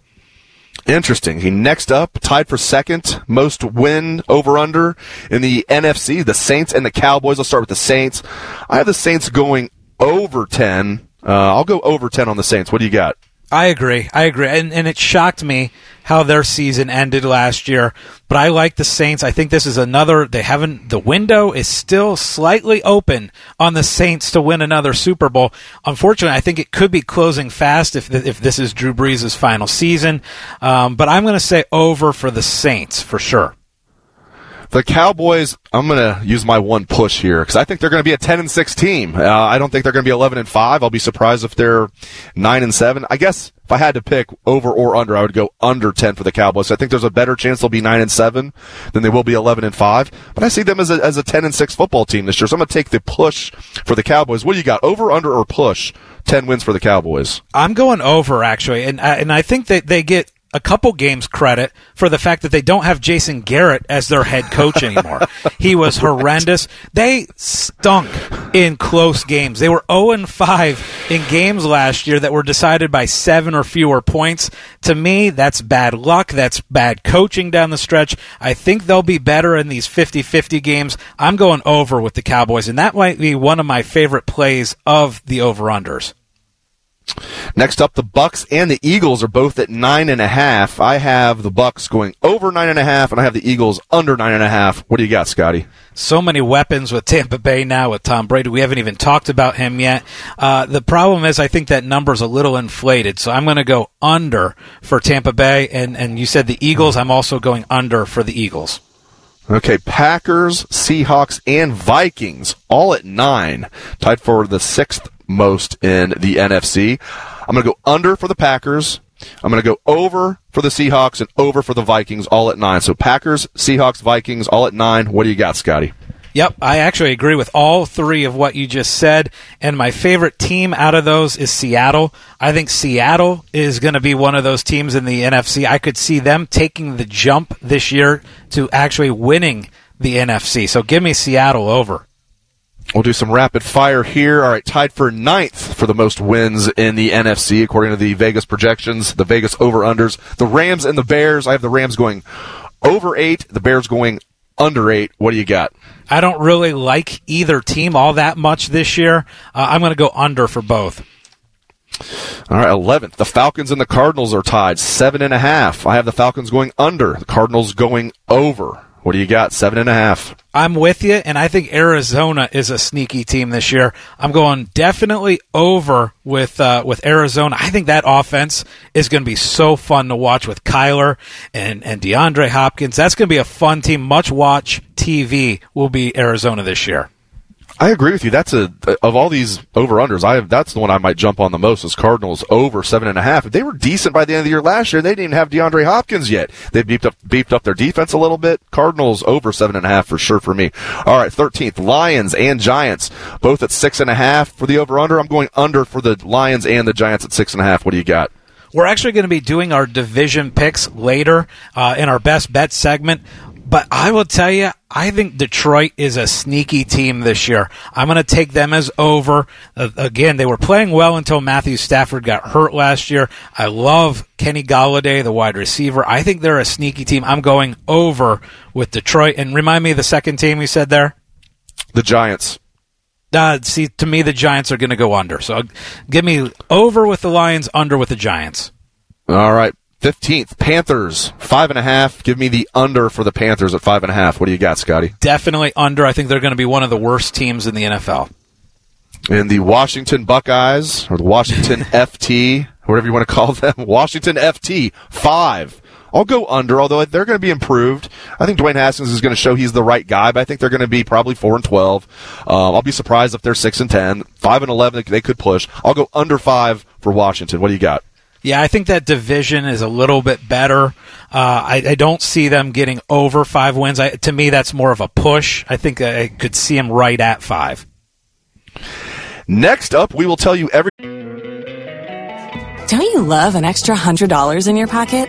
Interesting. He next up, tied for second, most win over under in the NFC, the Saints and the Cowboys. I'll start with the Saints. I have the Saints going over 10. Uh, I'll go over 10 on the Saints. What do you got? I agree. I agree. And, and it shocked me how their season ended last year. But I like the Saints. I think this is another, they haven't, the window is still slightly open on the Saints to win another Super Bowl. Unfortunately, I think it could be closing fast if, if this is Drew Brees' final season. Um, but I'm going to say over for the Saints for sure. The Cowboys, I'm going to use my one push here because I think they're going to be a 10 and 6 team. Uh, I don't think they're going to be 11 and 5. I'll be surprised if they're 9 and 7. I guess if I had to pick over or under, I would go under 10 for the Cowboys. I think there's a better chance they'll be 9 and 7 than they will be 11 and 5. But I see them as a, as a 10 and 6 football team this year. So I'm going to take the push for the Cowboys. What do you got? Over, under, or push? 10 wins for the Cowboys. I'm going over actually, and uh, and I think that they get a couple games credit for the fact that they don't have Jason Garrett as their head coach anymore. <laughs> he was horrendous. They stunk in close games. They were 0 and 5 in games last year that were decided by 7 or fewer points. To me, that's bad luck. That's bad coaching down the stretch. I think they'll be better in these 50-50 games. I'm going over with the Cowboys and that might be one of my favorite plays of the over-unders. Next up, the Bucks and the Eagles are both at nine and a half. I have the Bucks going over nine and a half, and I have the Eagles under nine and a half. What do you got, Scotty? so many weapons with Tampa Bay now with Tom Brady. We haven't even talked about him yet. Uh, the problem is, I think that number's a little inflated. So I'm going to go under for Tampa Bay. And, and you said the Eagles. I'm also going under for the Eagles. Okay, Packers, Seahawks, and Vikings all at nine, tied for the sixth most in the NFC. I'm going to go under for the Packers. I'm going to go over for the Seahawks and over for the Vikings, all at nine. So Packers, Seahawks, Vikings, all at nine. What do you got, Scotty? Yep, I actually agree with all three of what you just said. And my favorite team out of those is Seattle. I think Seattle is going to be one of those teams in the NFC. I could see them taking the jump this year to actually winning the NFC. So give me Seattle over. We'll do some rapid fire here. All right, tied for ninth for the most wins in the NFC, according to the Vegas projections, the Vegas over unders. The Rams and the Bears. I have the Rams going over eight, the Bears going under eight. What do you got? I don't really like either team all that much this year. Uh, I'm going to go under for both. All right, 11th. The Falcons and the Cardinals are tied, seven and a half. I have the Falcons going under, the Cardinals going over. What do you got? Seven and a half. I'm with you, and I think Arizona is a sneaky team this year. I'm going definitely over with uh, with Arizona. I think that offense is going to be so fun to watch with Kyler and and DeAndre Hopkins. That's going to be a fun team. Much watch TV will be Arizona this year. I agree with you. That's a of all these over unders. I have that's the one I might jump on the most. Is Cardinals over seven and a half. They were decent by the end of the year last year. They didn't even have DeAndre Hopkins yet. They beefed up beefed up their defense a little bit. Cardinals over seven and a half for sure for me. All right, thirteenth Lions and Giants both at six and a half for the over under. I'm going under for the Lions and the Giants at six and a half. What do you got? We're actually going to be doing our division picks later uh, in our best bet segment. But I will tell you, I think Detroit is a sneaky team this year. I'm going to take them as over. Uh, again, they were playing well until Matthew Stafford got hurt last year. I love Kenny Golladay, the wide receiver. I think they're a sneaky team. I'm going over with Detroit. And remind me of the second team we said there? The Giants. Uh, see, to me, the Giants are going to go under. So give me over with the Lions, under with the Giants. All right. 15th, Panthers, five and a half. Give me the under for the Panthers at five and a half. What do you got, Scotty? Definitely under. I think they're going to be one of the worst teams in the NFL. And the Washington Buckeyes, or the Washington <laughs> FT, whatever you want to call them, <laughs> Washington FT, five. I'll go under, although they're going to be improved. I think Dwayne Haskins is going to show he's the right guy, but I think they're going to be probably four and twelve. Um, I'll be surprised if they're six and ten, five and eleven. They could push. I'll go under five for Washington. What do you got? Yeah, I think that division is a little bit better. Uh, I, I, don't see them getting over five wins. I, to me, that's more of a push. I think I could see them right at five. Next up, we will tell you every. Don't you love an extra hundred dollars in your pocket?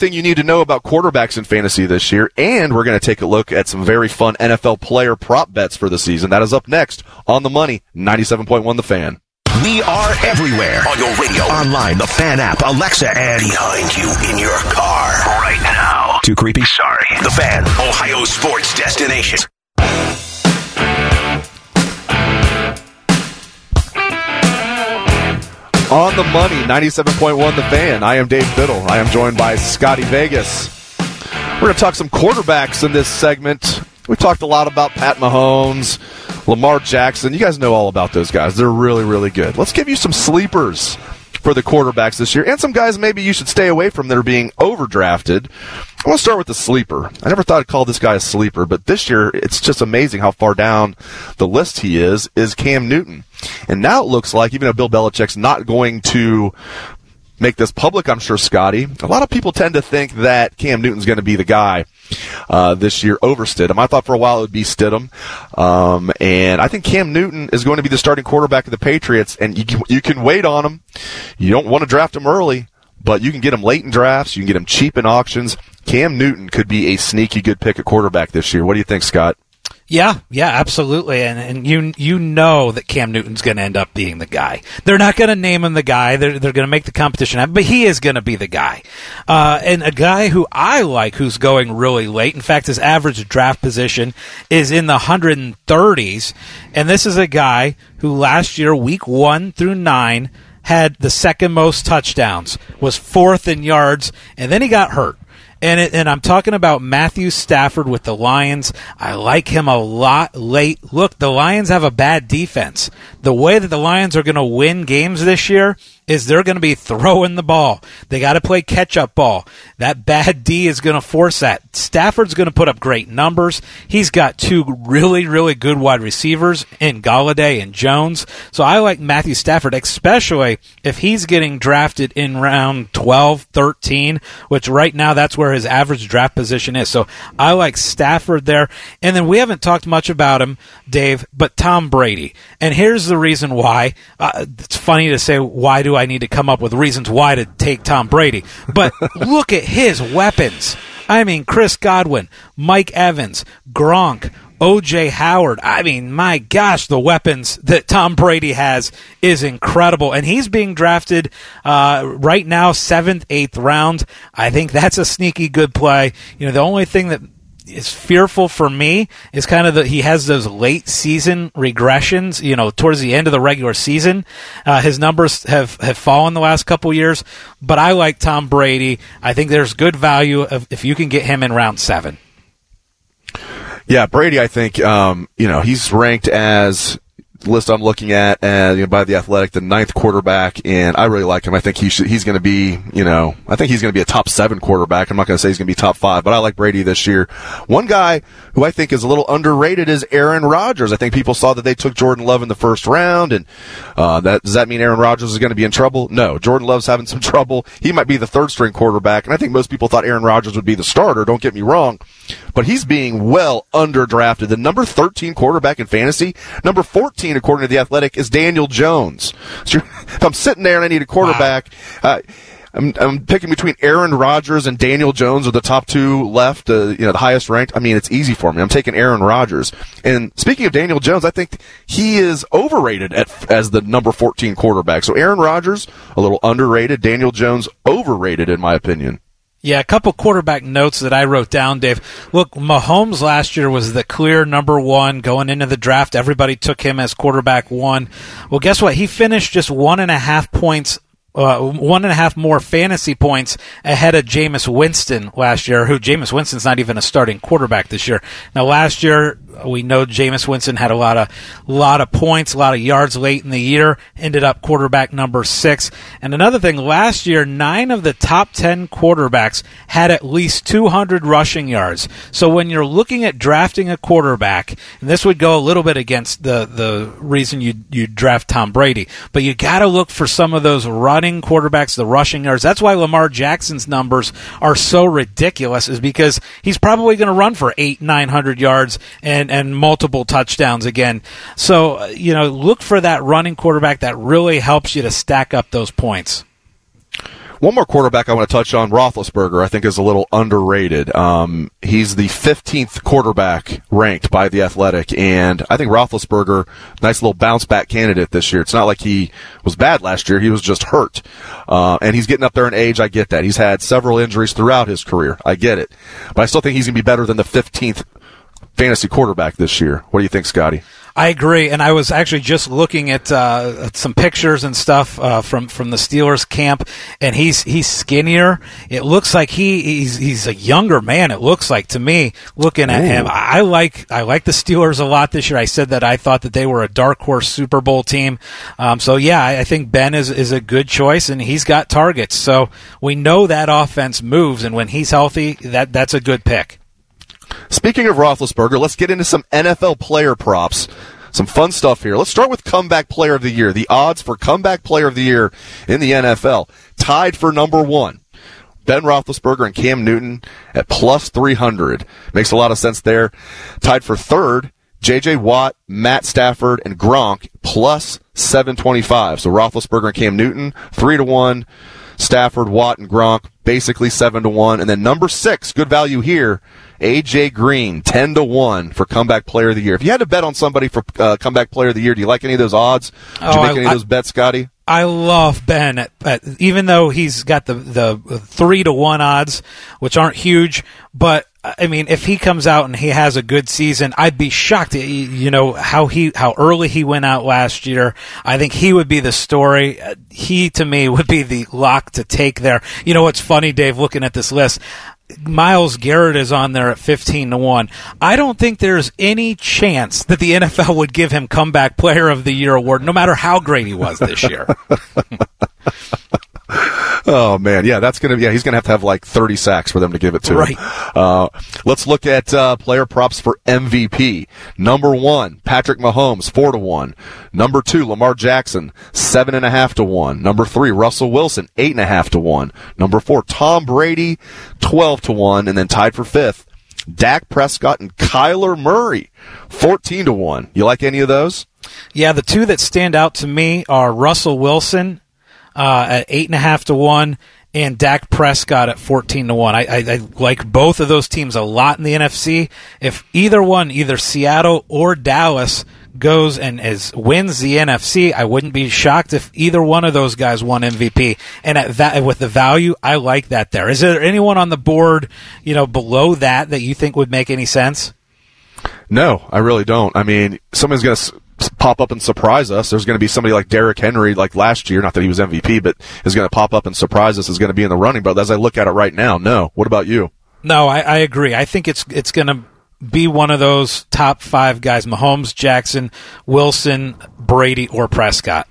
thing you need to know about quarterbacks in fantasy this year, and we're going to take a look at some very fun NFL player prop bets for the season. That is up next on the money, 97.1 The Fan. We are everywhere on your radio, online, the fan app, Alexa, and behind you in your car right now. Too creepy? Sorry. The Fan, Ohio sports destination. On the money, 97.1 The Fan. I am Dave Biddle. I am joined by Scotty Vegas. We're going to talk some quarterbacks in this segment. We talked a lot about Pat Mahomes, Lamar Jackson. You guys know all about those guys. They're really, really good. Let's give you some sleepers for the quarterbacks this year, and some guys maybe you should stay away from that are being overdrafted. I want to start with the sleeper. I never thought I'd call this guy a sleeper, but this year it's just amazing how far down the list he is. Is Cam Newton, and now it looks like even though Bill Belichick's not going to make this public, I'm sure, Scotty. A lot of people tend to think that Cam Newton's going to be the guy uh, this year over Stidham. I thought for a while it would be Stidham, um, and I think Cam Newton is going to be the starting quarterback of the Patriots. And you can, you can wait on him. You don't want to draft him early, but you can get him late in drafts. You can get him cheap in auctions. Cam Newton could be a sneaky good pick at quarterback this year. What do you think, Scott? Yeah, yeah, absolutely. And and you you know that Cam Newton's going to end up being the guy. They're not going to name him the guy. They're they're going to make the competition happen, but he is going to be the guy. Uh, and a guy who I like, who's going really late. In fact, his average draft position is in the 130s. And this is a guy who last year, week one through nine, had the second most touchdowns, was fourth in yards, and then he got hurt. And it, and I'm talking about Matthew Stafford with the Lions. I like him a lot late. Look, the Lions have a bad defense. The way that the Lions are going to win games this year is they're going to be throwing the ball. They got to play catch up ball. That bad D is going to force that. Stafford's going to put up great numbers. He's got two really, really good wide receivers in Golladay and Jones. So I like Matthew Stafford, especially if he's getting drafted in round 12, 13, which right now that's where his average draft position is. So I like Stafford there. And then we haven't talked much about him, Dave, but Tom Brady. And here's the reason why. Uh, it's funny to say, why do I need to come up with reasons why to take Tom Brady? But <laughs> look at his weapons. I mean, Chris Godwin, Mike Evans, Gronk, OJ Howard. I mean, my gosh, the weapons that Tom Brady has is incredible. And he's being drafted uh, right now, seventh, eighth round. I think that's a sneaky good play. You know, the only thing that is fearful for me is kind of the he has those late season regressions. You know, towards the end of the regular season, uh, his numbers have have fallen the last couple years. But I like Tom Brady. I think there's good value of, if you can get him in round seven. Yeah, Brady. I think um, you know he's ranked as list I'm looking at and you know, by the Athletic, the ninth quarterback, and I really like him. I think he should, he's going to be, you know, I think he's going to be a top seven quarterback. I'm not going to say he's going to be top five, but I like Brady this year. One guy who I think is a little underrated is Aaron Rodgers. I think people saw that they took Jordan Love in the first round, and uh, that does that mean Aaron Rodgers is going to be in trouble? No, Jordan Love's having some <laughs> trouble. He might be the third string quarterback, and I think most people thought Aaron Rodgers would be the starter. Don't get me wrong, but he's being well underdrafted. The number 13 quarterback in fantasy, number 14 according to the Athletic, is Daniel Jones. <laughs> So if I'm sitting there and I need a quarterback. Wow. Uh, I'm, I'm picking between Aaron Rodgers and Daniel Jones are the top two left, uh, you know, the highest ranked. I mean, it's easy for me. I'm taking Aaron Rodgers. And speaking of Daniel Jones, I think he is overrated at, as the number 14 quarterback. So Aaron Rodgers, a little underrated. Daniel Jones, overrated in my opinion. Yeah, a couple quarterback notes that I wrote down, Dave. Look, Mahomes last year was the clear number one going into the draft. Everybody took him as quarterback one. Well, guess what? He finished just one and a half points uh, one and a half more fantasy points ahead of Jameis Winston last year, who Jameis Winston's not even a starting quarterback this year. Now, last year, we know Jameis Winston had a lot of lot of points, a lot of yards late in the year. Ended up quarterback number six. And another thing, last year nine of the top ten quarterbacks had at least 200 rushing yards. So when you're looking at drafting a quarterback, and this would go a little bit against the the reason you you draft Tom Brady, but you got to look for some of those running quarterbacks, the rushing yards. That's why Lamar Jackson's numbers are so ridiculous, is because he's probably going to run for eight nine hundred yards and and, and multiple touchdowns again. So, uh, you know, look for that running quarterback that really helps you to stack up those points. One more quarterback I want to touch on, Roethlisberger, I think is a little underrated. Um, he's the 15th quarterback ranked by the Athletic, and I think Roethlisberger, nice little bounce back candidate this year. It's not like he was bad last year; he was just hurt, uh, and he's getting up there in age. I get that. He's had several injuries throughout his career. I get it, but I still think he's going to be better than the 15th fantasy quarterback this year. What do you think, Scotty? I agree, and I was actually just looking at, uh, at some pictures and stuff uh, from from the Steelers camp, and he's he's skinnier. It looks like he he's he's a younger man. It looks like to me, looking at Ooh. him. I like I like the Steelers a lot this year. I said that I thought that they were a dark horse Super Bowl team. Um, so yeah, I, I think Ben is is a good choice, and he's got targets. So we know that offense moves, and when he's healthy, that that's a good pick. Speaking of Roethlisberger, let's get into some NFL player props. Some fun stuff here. Let's start with comeback player of the year. The odds for comeback player of the year in the NFL tied for number one. Ben Roethlisberger and Cam Newton at plus 300. Makes a lot of sense there. Tied for third, J.J. Watt, Matt Stafford, and Gronk plus 725. So Roethlisberger and Cam Newton, 3 to 1. Stafford, Watt, and Gronk, basically 7 to 1. And then number six, good value here, AJ Green, 10 to 1 for comeback player of the year. If you had to bet on somebody for uh, comeback player of the year, do you like any of those odds? Did oh, you make I, any of those bets, Scotty? I love Ben, at, at, even though he's got the, the three to one odds, which aren't huge, but I mean, if he comes out and he has a good season, I'd be shocked. You know how he how early he went out last year. I think he would be the story. He to me would be the lock to take there. You know what's funny, Dave? Looking at this list, Myles Garrett is on there at 15 to 1. I don't think there's any chance that the NFL would give him comeback player of the year award no matter how great he was this year. <laughs> oh man, yeah, that's gonna yeah he's gonna have to have like 30 sacks for them to give it to right. him. Uh, let's look at uh, player props for MVP. Number one, Patrick Mahomes, four to one. Number two, Lamar Jackson, seven and a half to one. Number three, Russell Wilson, eight and a half to one. Number four, Tom Brady, twelve to one, and then tied for fifth. Dak Prescott and Kyler Murray, 14 to 1. You like any of those? Yeah, the two that stand out to me are Russell Wilson uh, at eight and a half to one, and Dak Prescott at fourteen to one. I, I, I, like both of those teams a lot in the NFC. If either one, either Seattle or Dallas, goes and is wins the NFC, I wouldn't be shocked if either one of those guys won MVP. And at that, with the value, I like that. There is there anyone on the board, you know, below that that you think would make any sense? No, I really don't. I mean, someone's going to pop up and surprise us. There's going to be somebody like Derrick Henry, like last year, not that he was MVP, but is going to pop up and surprise us. Is going to be in the running. But as I look at it right now, no. What about you? No, I, I agree. I think it's it's going to be one of those top five guys: Mahomes, Jackson, Wilson, Brady, or Prescott.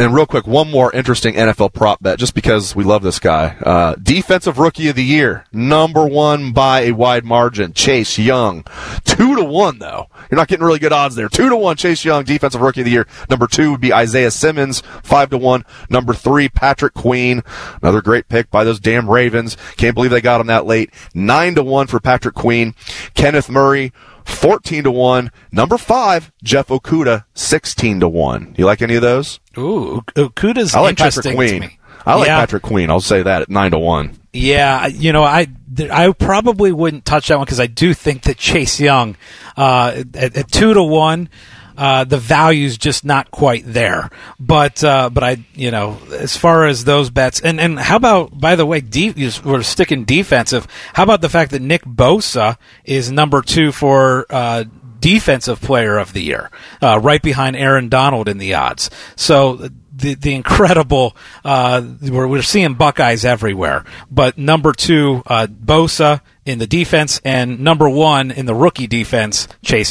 And real quick, one more interesting NFL prop bet, just because we love this guy. Uh, defensive rookie of the year, number one by a wide margin, Chase Young. Two to one, though. You're not getting really good odds there. Two to one, Chase Young, defensive rookie of the year. Number two would be Isaiah Simmons, five to one. Number three, Patrick Queen. Another great pick by those damn Ravens. Can't believe they got him that late. Nine to one for Patrick Queen. Kenneth Murray, 14 to 1. Number 5, Jeff Okudah, 16 to 1. You like any of those? Ooh, Okudah's I like interesting Patrick Queen. to me. I like Yeah. Patrick Queen. I'll say that at 9 to 1. Yeah, you know, I I probably wouldn't touch that one because I do think that Chase Young uh, at, at two to one. Uh, the value's just not quite there, but uh, but I you know as far as those bets and and how about by the way de- we're sticking defensive. How about the fact that Nick Bosa is number two for uh, defensive player of the year, uh, right behind Aaron Donald in the odds. So the the incredible uh, we're we're seeing Buckeyes everywhere, but number two uh, Bosa in the defense and number one in the rookie defense Chase.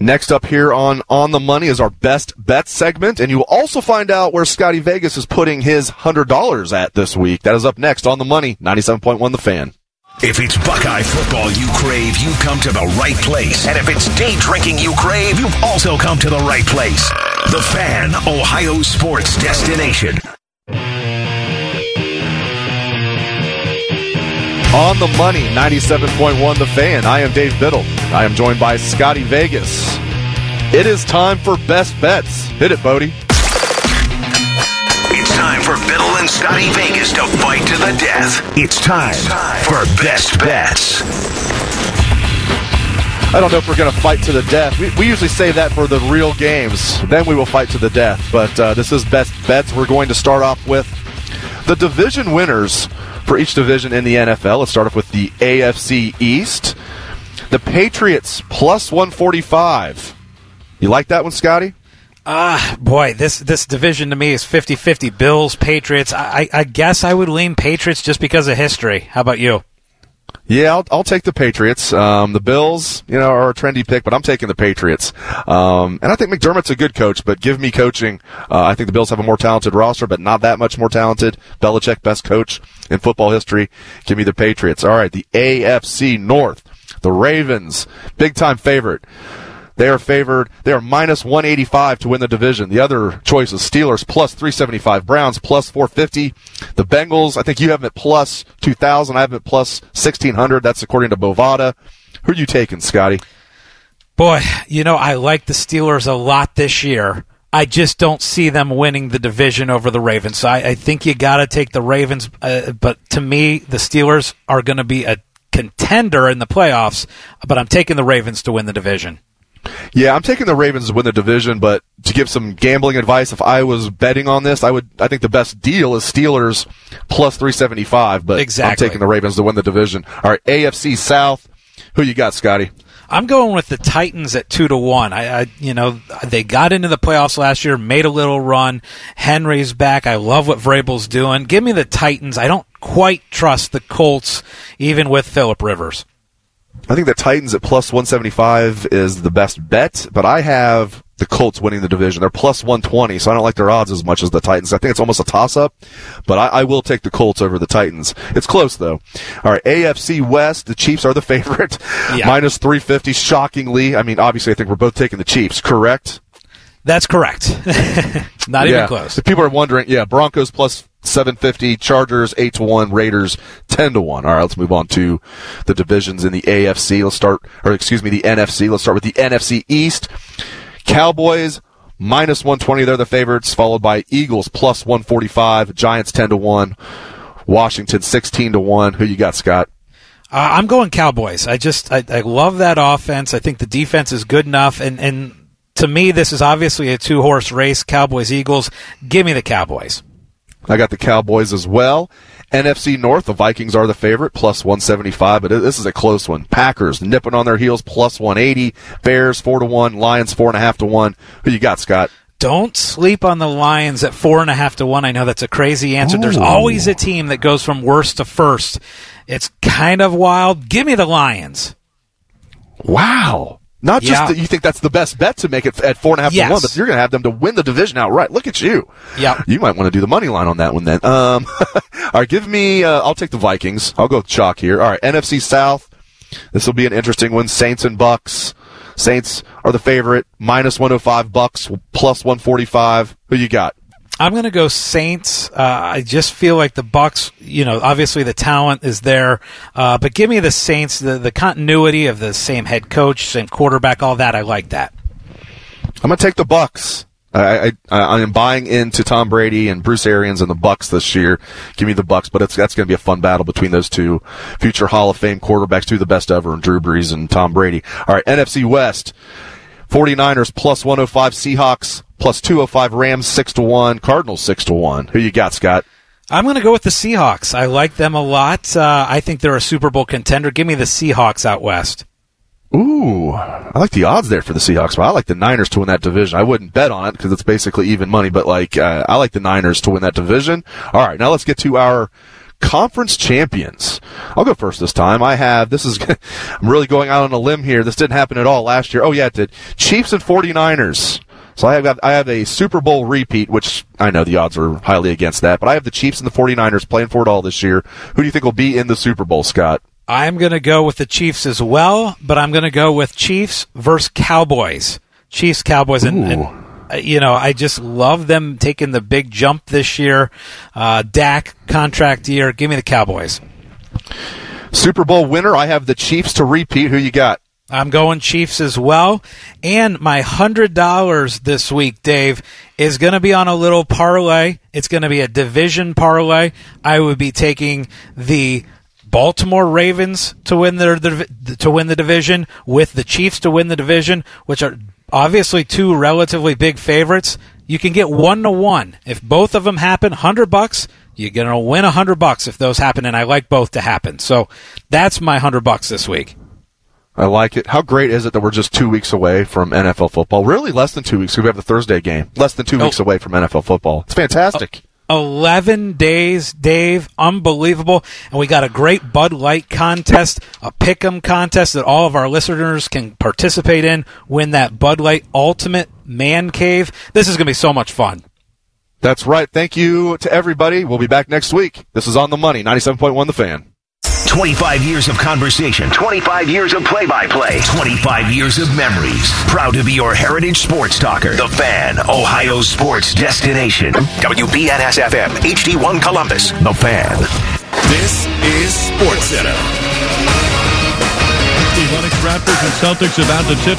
Next up here on On the Money is our best bet segment, and you will also find out where Scotty Vegas is putting his $100 at this week. That is up next on the Money, 97.1 The Fan. If it's Buckeye football you crave, you come to the right place. And if it's day drinking you crave, you've also come to the right place. The Fan, Ohio sports destination. On the Money, 97.1 The Fan. I am Dave Biddle. I am joined by Scotty Vegas. It is time for best bets. Hit it, Bodie. It's time for Biddle and Scotty Vegas to fight to the death. It's time for Best Bets. I don't know if we're going to fight to the death. We, we usually say that for the real games. Then we will fight to the death. But uh, this is best bets. We're going to start off with the division winners for each division in the NFL. Let's start off with the AFC East. The Patriots plus 145. You like that one, Scotty? Ah, boy, this this division to me is 50-50. Bills, Patriots. I I guess I would lean Patriots just because of history. How about you? Yeah, I'll, I'll take the Patriots. Um, the Bills, you know, are a trendy pick, but I'm taking the Patriots. Um, and I think McDermott's a good coach, but give me coaching. Uh, I think the Bills have a more talented roster, but not that much more talented. Belichick, best coach in football history. Give me the Patriots. All right, the AFC North, the Ravens, big time favorite. They are favored. They are minus 185 to win the division. The other choice is Steelers plus 375, Browns plus 450. The Bengals, I think you have them at plus 2,000. I have them at plus 1,600. That's according to Bovada. Who are you taking, Scotty? Boy, you know, I like the Steelers a lot this year. I just don't see them winning the division over the Ravens. I, I think you got to take the Ravens. Uh, but to me, the Steelers are going to be a contender in the playoffs. But I'm taking the Ravens to win the division. Yeah, I'm taking the Ravens to win the division, but to give some gambling advice, if I was betting on this, I would. I think the best deal is Steelers plus 375. But Exactly. I'm taking the Ravens to win the division. All right, AFC South. Who you got, Scotty? I'm going with the Titans at two to one. I, I, you know, they got into the playoffs last year, made a little run. Henry's back. I love what Vrabel's doing. Give me the Titans. I don't quite trust the Colts, even with Philip Rivers. I think the Titans at plus 175 is the best bet, but I have the Colts winning the division. They're plus 120, so I don't like their odds as much as the Titans. I think it's almost a toss up, but I, I will take the Colts over the Titans. It's close though. All right, AFC West, the Chiefs are the <laughs> favorite. Yeah. Minus 350, shockingly. I mean, obviously, I think we're both taking the Chiefs, correct? That's correct. <laughs> Not yeah. even close. If people are wondering, yeah, Broncos plus 750, Chargers 8 to 1, Raiders 10 to 1. All right, let's move on to the divisions in the AFC. Let's start, or excuse me, the NFC. Let's start with the NFC East. Cowboys minus 120, they're the favorites, followed by Eagles plus 145, Giants 10 to 1, Washington 16 to 1. Who you got, Scott? Uh, I'm going Cowboys. I just I, I love that offense. I think the defense is good enough, and and to me, this is obviously a two horse race. Cowboys Eagles. Give me the Cowboys. I got the Cowboys as well. NFC North, the Vikings are the favorite, plus 175, but this is a close one. Packers nipping on their heels, plus 180. Bears, 4 to 1. Lions, 4.5 to 1. Who you got, Scott? Don't sleep on the Lions at four and a half to one. I know that's a crazy answer. There's always a team that goes from worst to first. It's kind of wild. Give me the Lions. Wow. Not just Yeah. that you think that's the best bet to make it at four and a half Yes. to one, but you're going to have them to win the division outright. Look at you. Yeah. You might want to do the money line on that one then. Um, <laughs> all right, give me. Uh, I'll take the Vikings. I'll go with chalk here. All right, NFC South. This will be an interesting one. Saints and Bucks. Saints are the favorite. Minus 105. Bucks plus 145. Who you got? I'm going to go Saints. Uh, I just feel like the Bucks. You know, obviously the talent is there, uh, but give me the Saints. The the continuity of the same head coach, same quarterback, all that. I like that. I'm going to take the Bucks. I, I I am buying into Tom Brady and Bruce Arians and the Bucks this year. Give me the Bucks, but it's that's going to be a fun battle between those two future Hall of Fame quarterbacks, two of the best ever, and Drew Brees and Tom Brady. All right, NFC West. 49ers plus 105, Seahawks plus 205, Rams 6 to 1, Cardinals 6 to 1. Who you got, Scott? I'm going to go with the Seahawks. I like them a lot. Uh, I think they're a Super Bowl contender. Give me the Seahawks out west. Ooh, I like the odds there for the Seahawks, but I like the Niners to win that division. I wouldn't bet on it because it's basically even money, but like, uh, I like the Niners to win that division. All right, now let's get to our conference champions. I'll go first this time. I have, this is, <laughs> I'm really going out on a limb here. This didn't happen at all last year. Oh yeah, it did. Chiefs and 49ers. So I have got, I have a Super Bowl repeat, which I know the odds are highly against that, but I have the Chiefs and the 49ers playing for it all this year. Who do you think will be in the Super Bowl, Scott? I'm going to go with the Chiefs as well, but I'm going to go with Chiefs versus Cowboys. Chiefs, Cowboys, and, and uh, you know, I just love them taking the big jump this year. Uh, Dak contract year. Give me the Cowboys. Super Bowl winner, I have the Chiefs to repeat. Who you got? I'm going Chiefs as well. And my $100 this week, Dave, is going to be on a little parlay. It's going to be a division parlay. I would be taking the Baltimore Ravens to win their to win the division with the Chiefs to win the division, which are obviously two relatively big favorites. You can get one to one if both of them happen. Hundred bucks, you're gonna win a hundred bucks if those happen, and I like both to happen. So that's my hundred bucks this week. I like it. How great is it that we're just two weeks away from NFL football? Really, less than two weeks. We have the Thursday game. Less than two oh. weeks away from NFL football. It's fantastic. 11 days, Dave. Unbelievable. And we got a great Bud Light contest, a pick'em contest that all of our listeners can participate in, win that Bud Light Ultimate Man Cave. This is going to be so much fun. That's right. Thank you to everybody. We'll be back next week. This is On the Money, 97.1 The Fan. 25 years of conversation, 25 years of play by play, 25 years of memories. Proud to be your heritage sports talker. The Fan, Ohio sports destination. WBNS FM, HD1 Columbus. The Fan. This is Sports Center. The Athletics, Raptors, and Celtics about to tip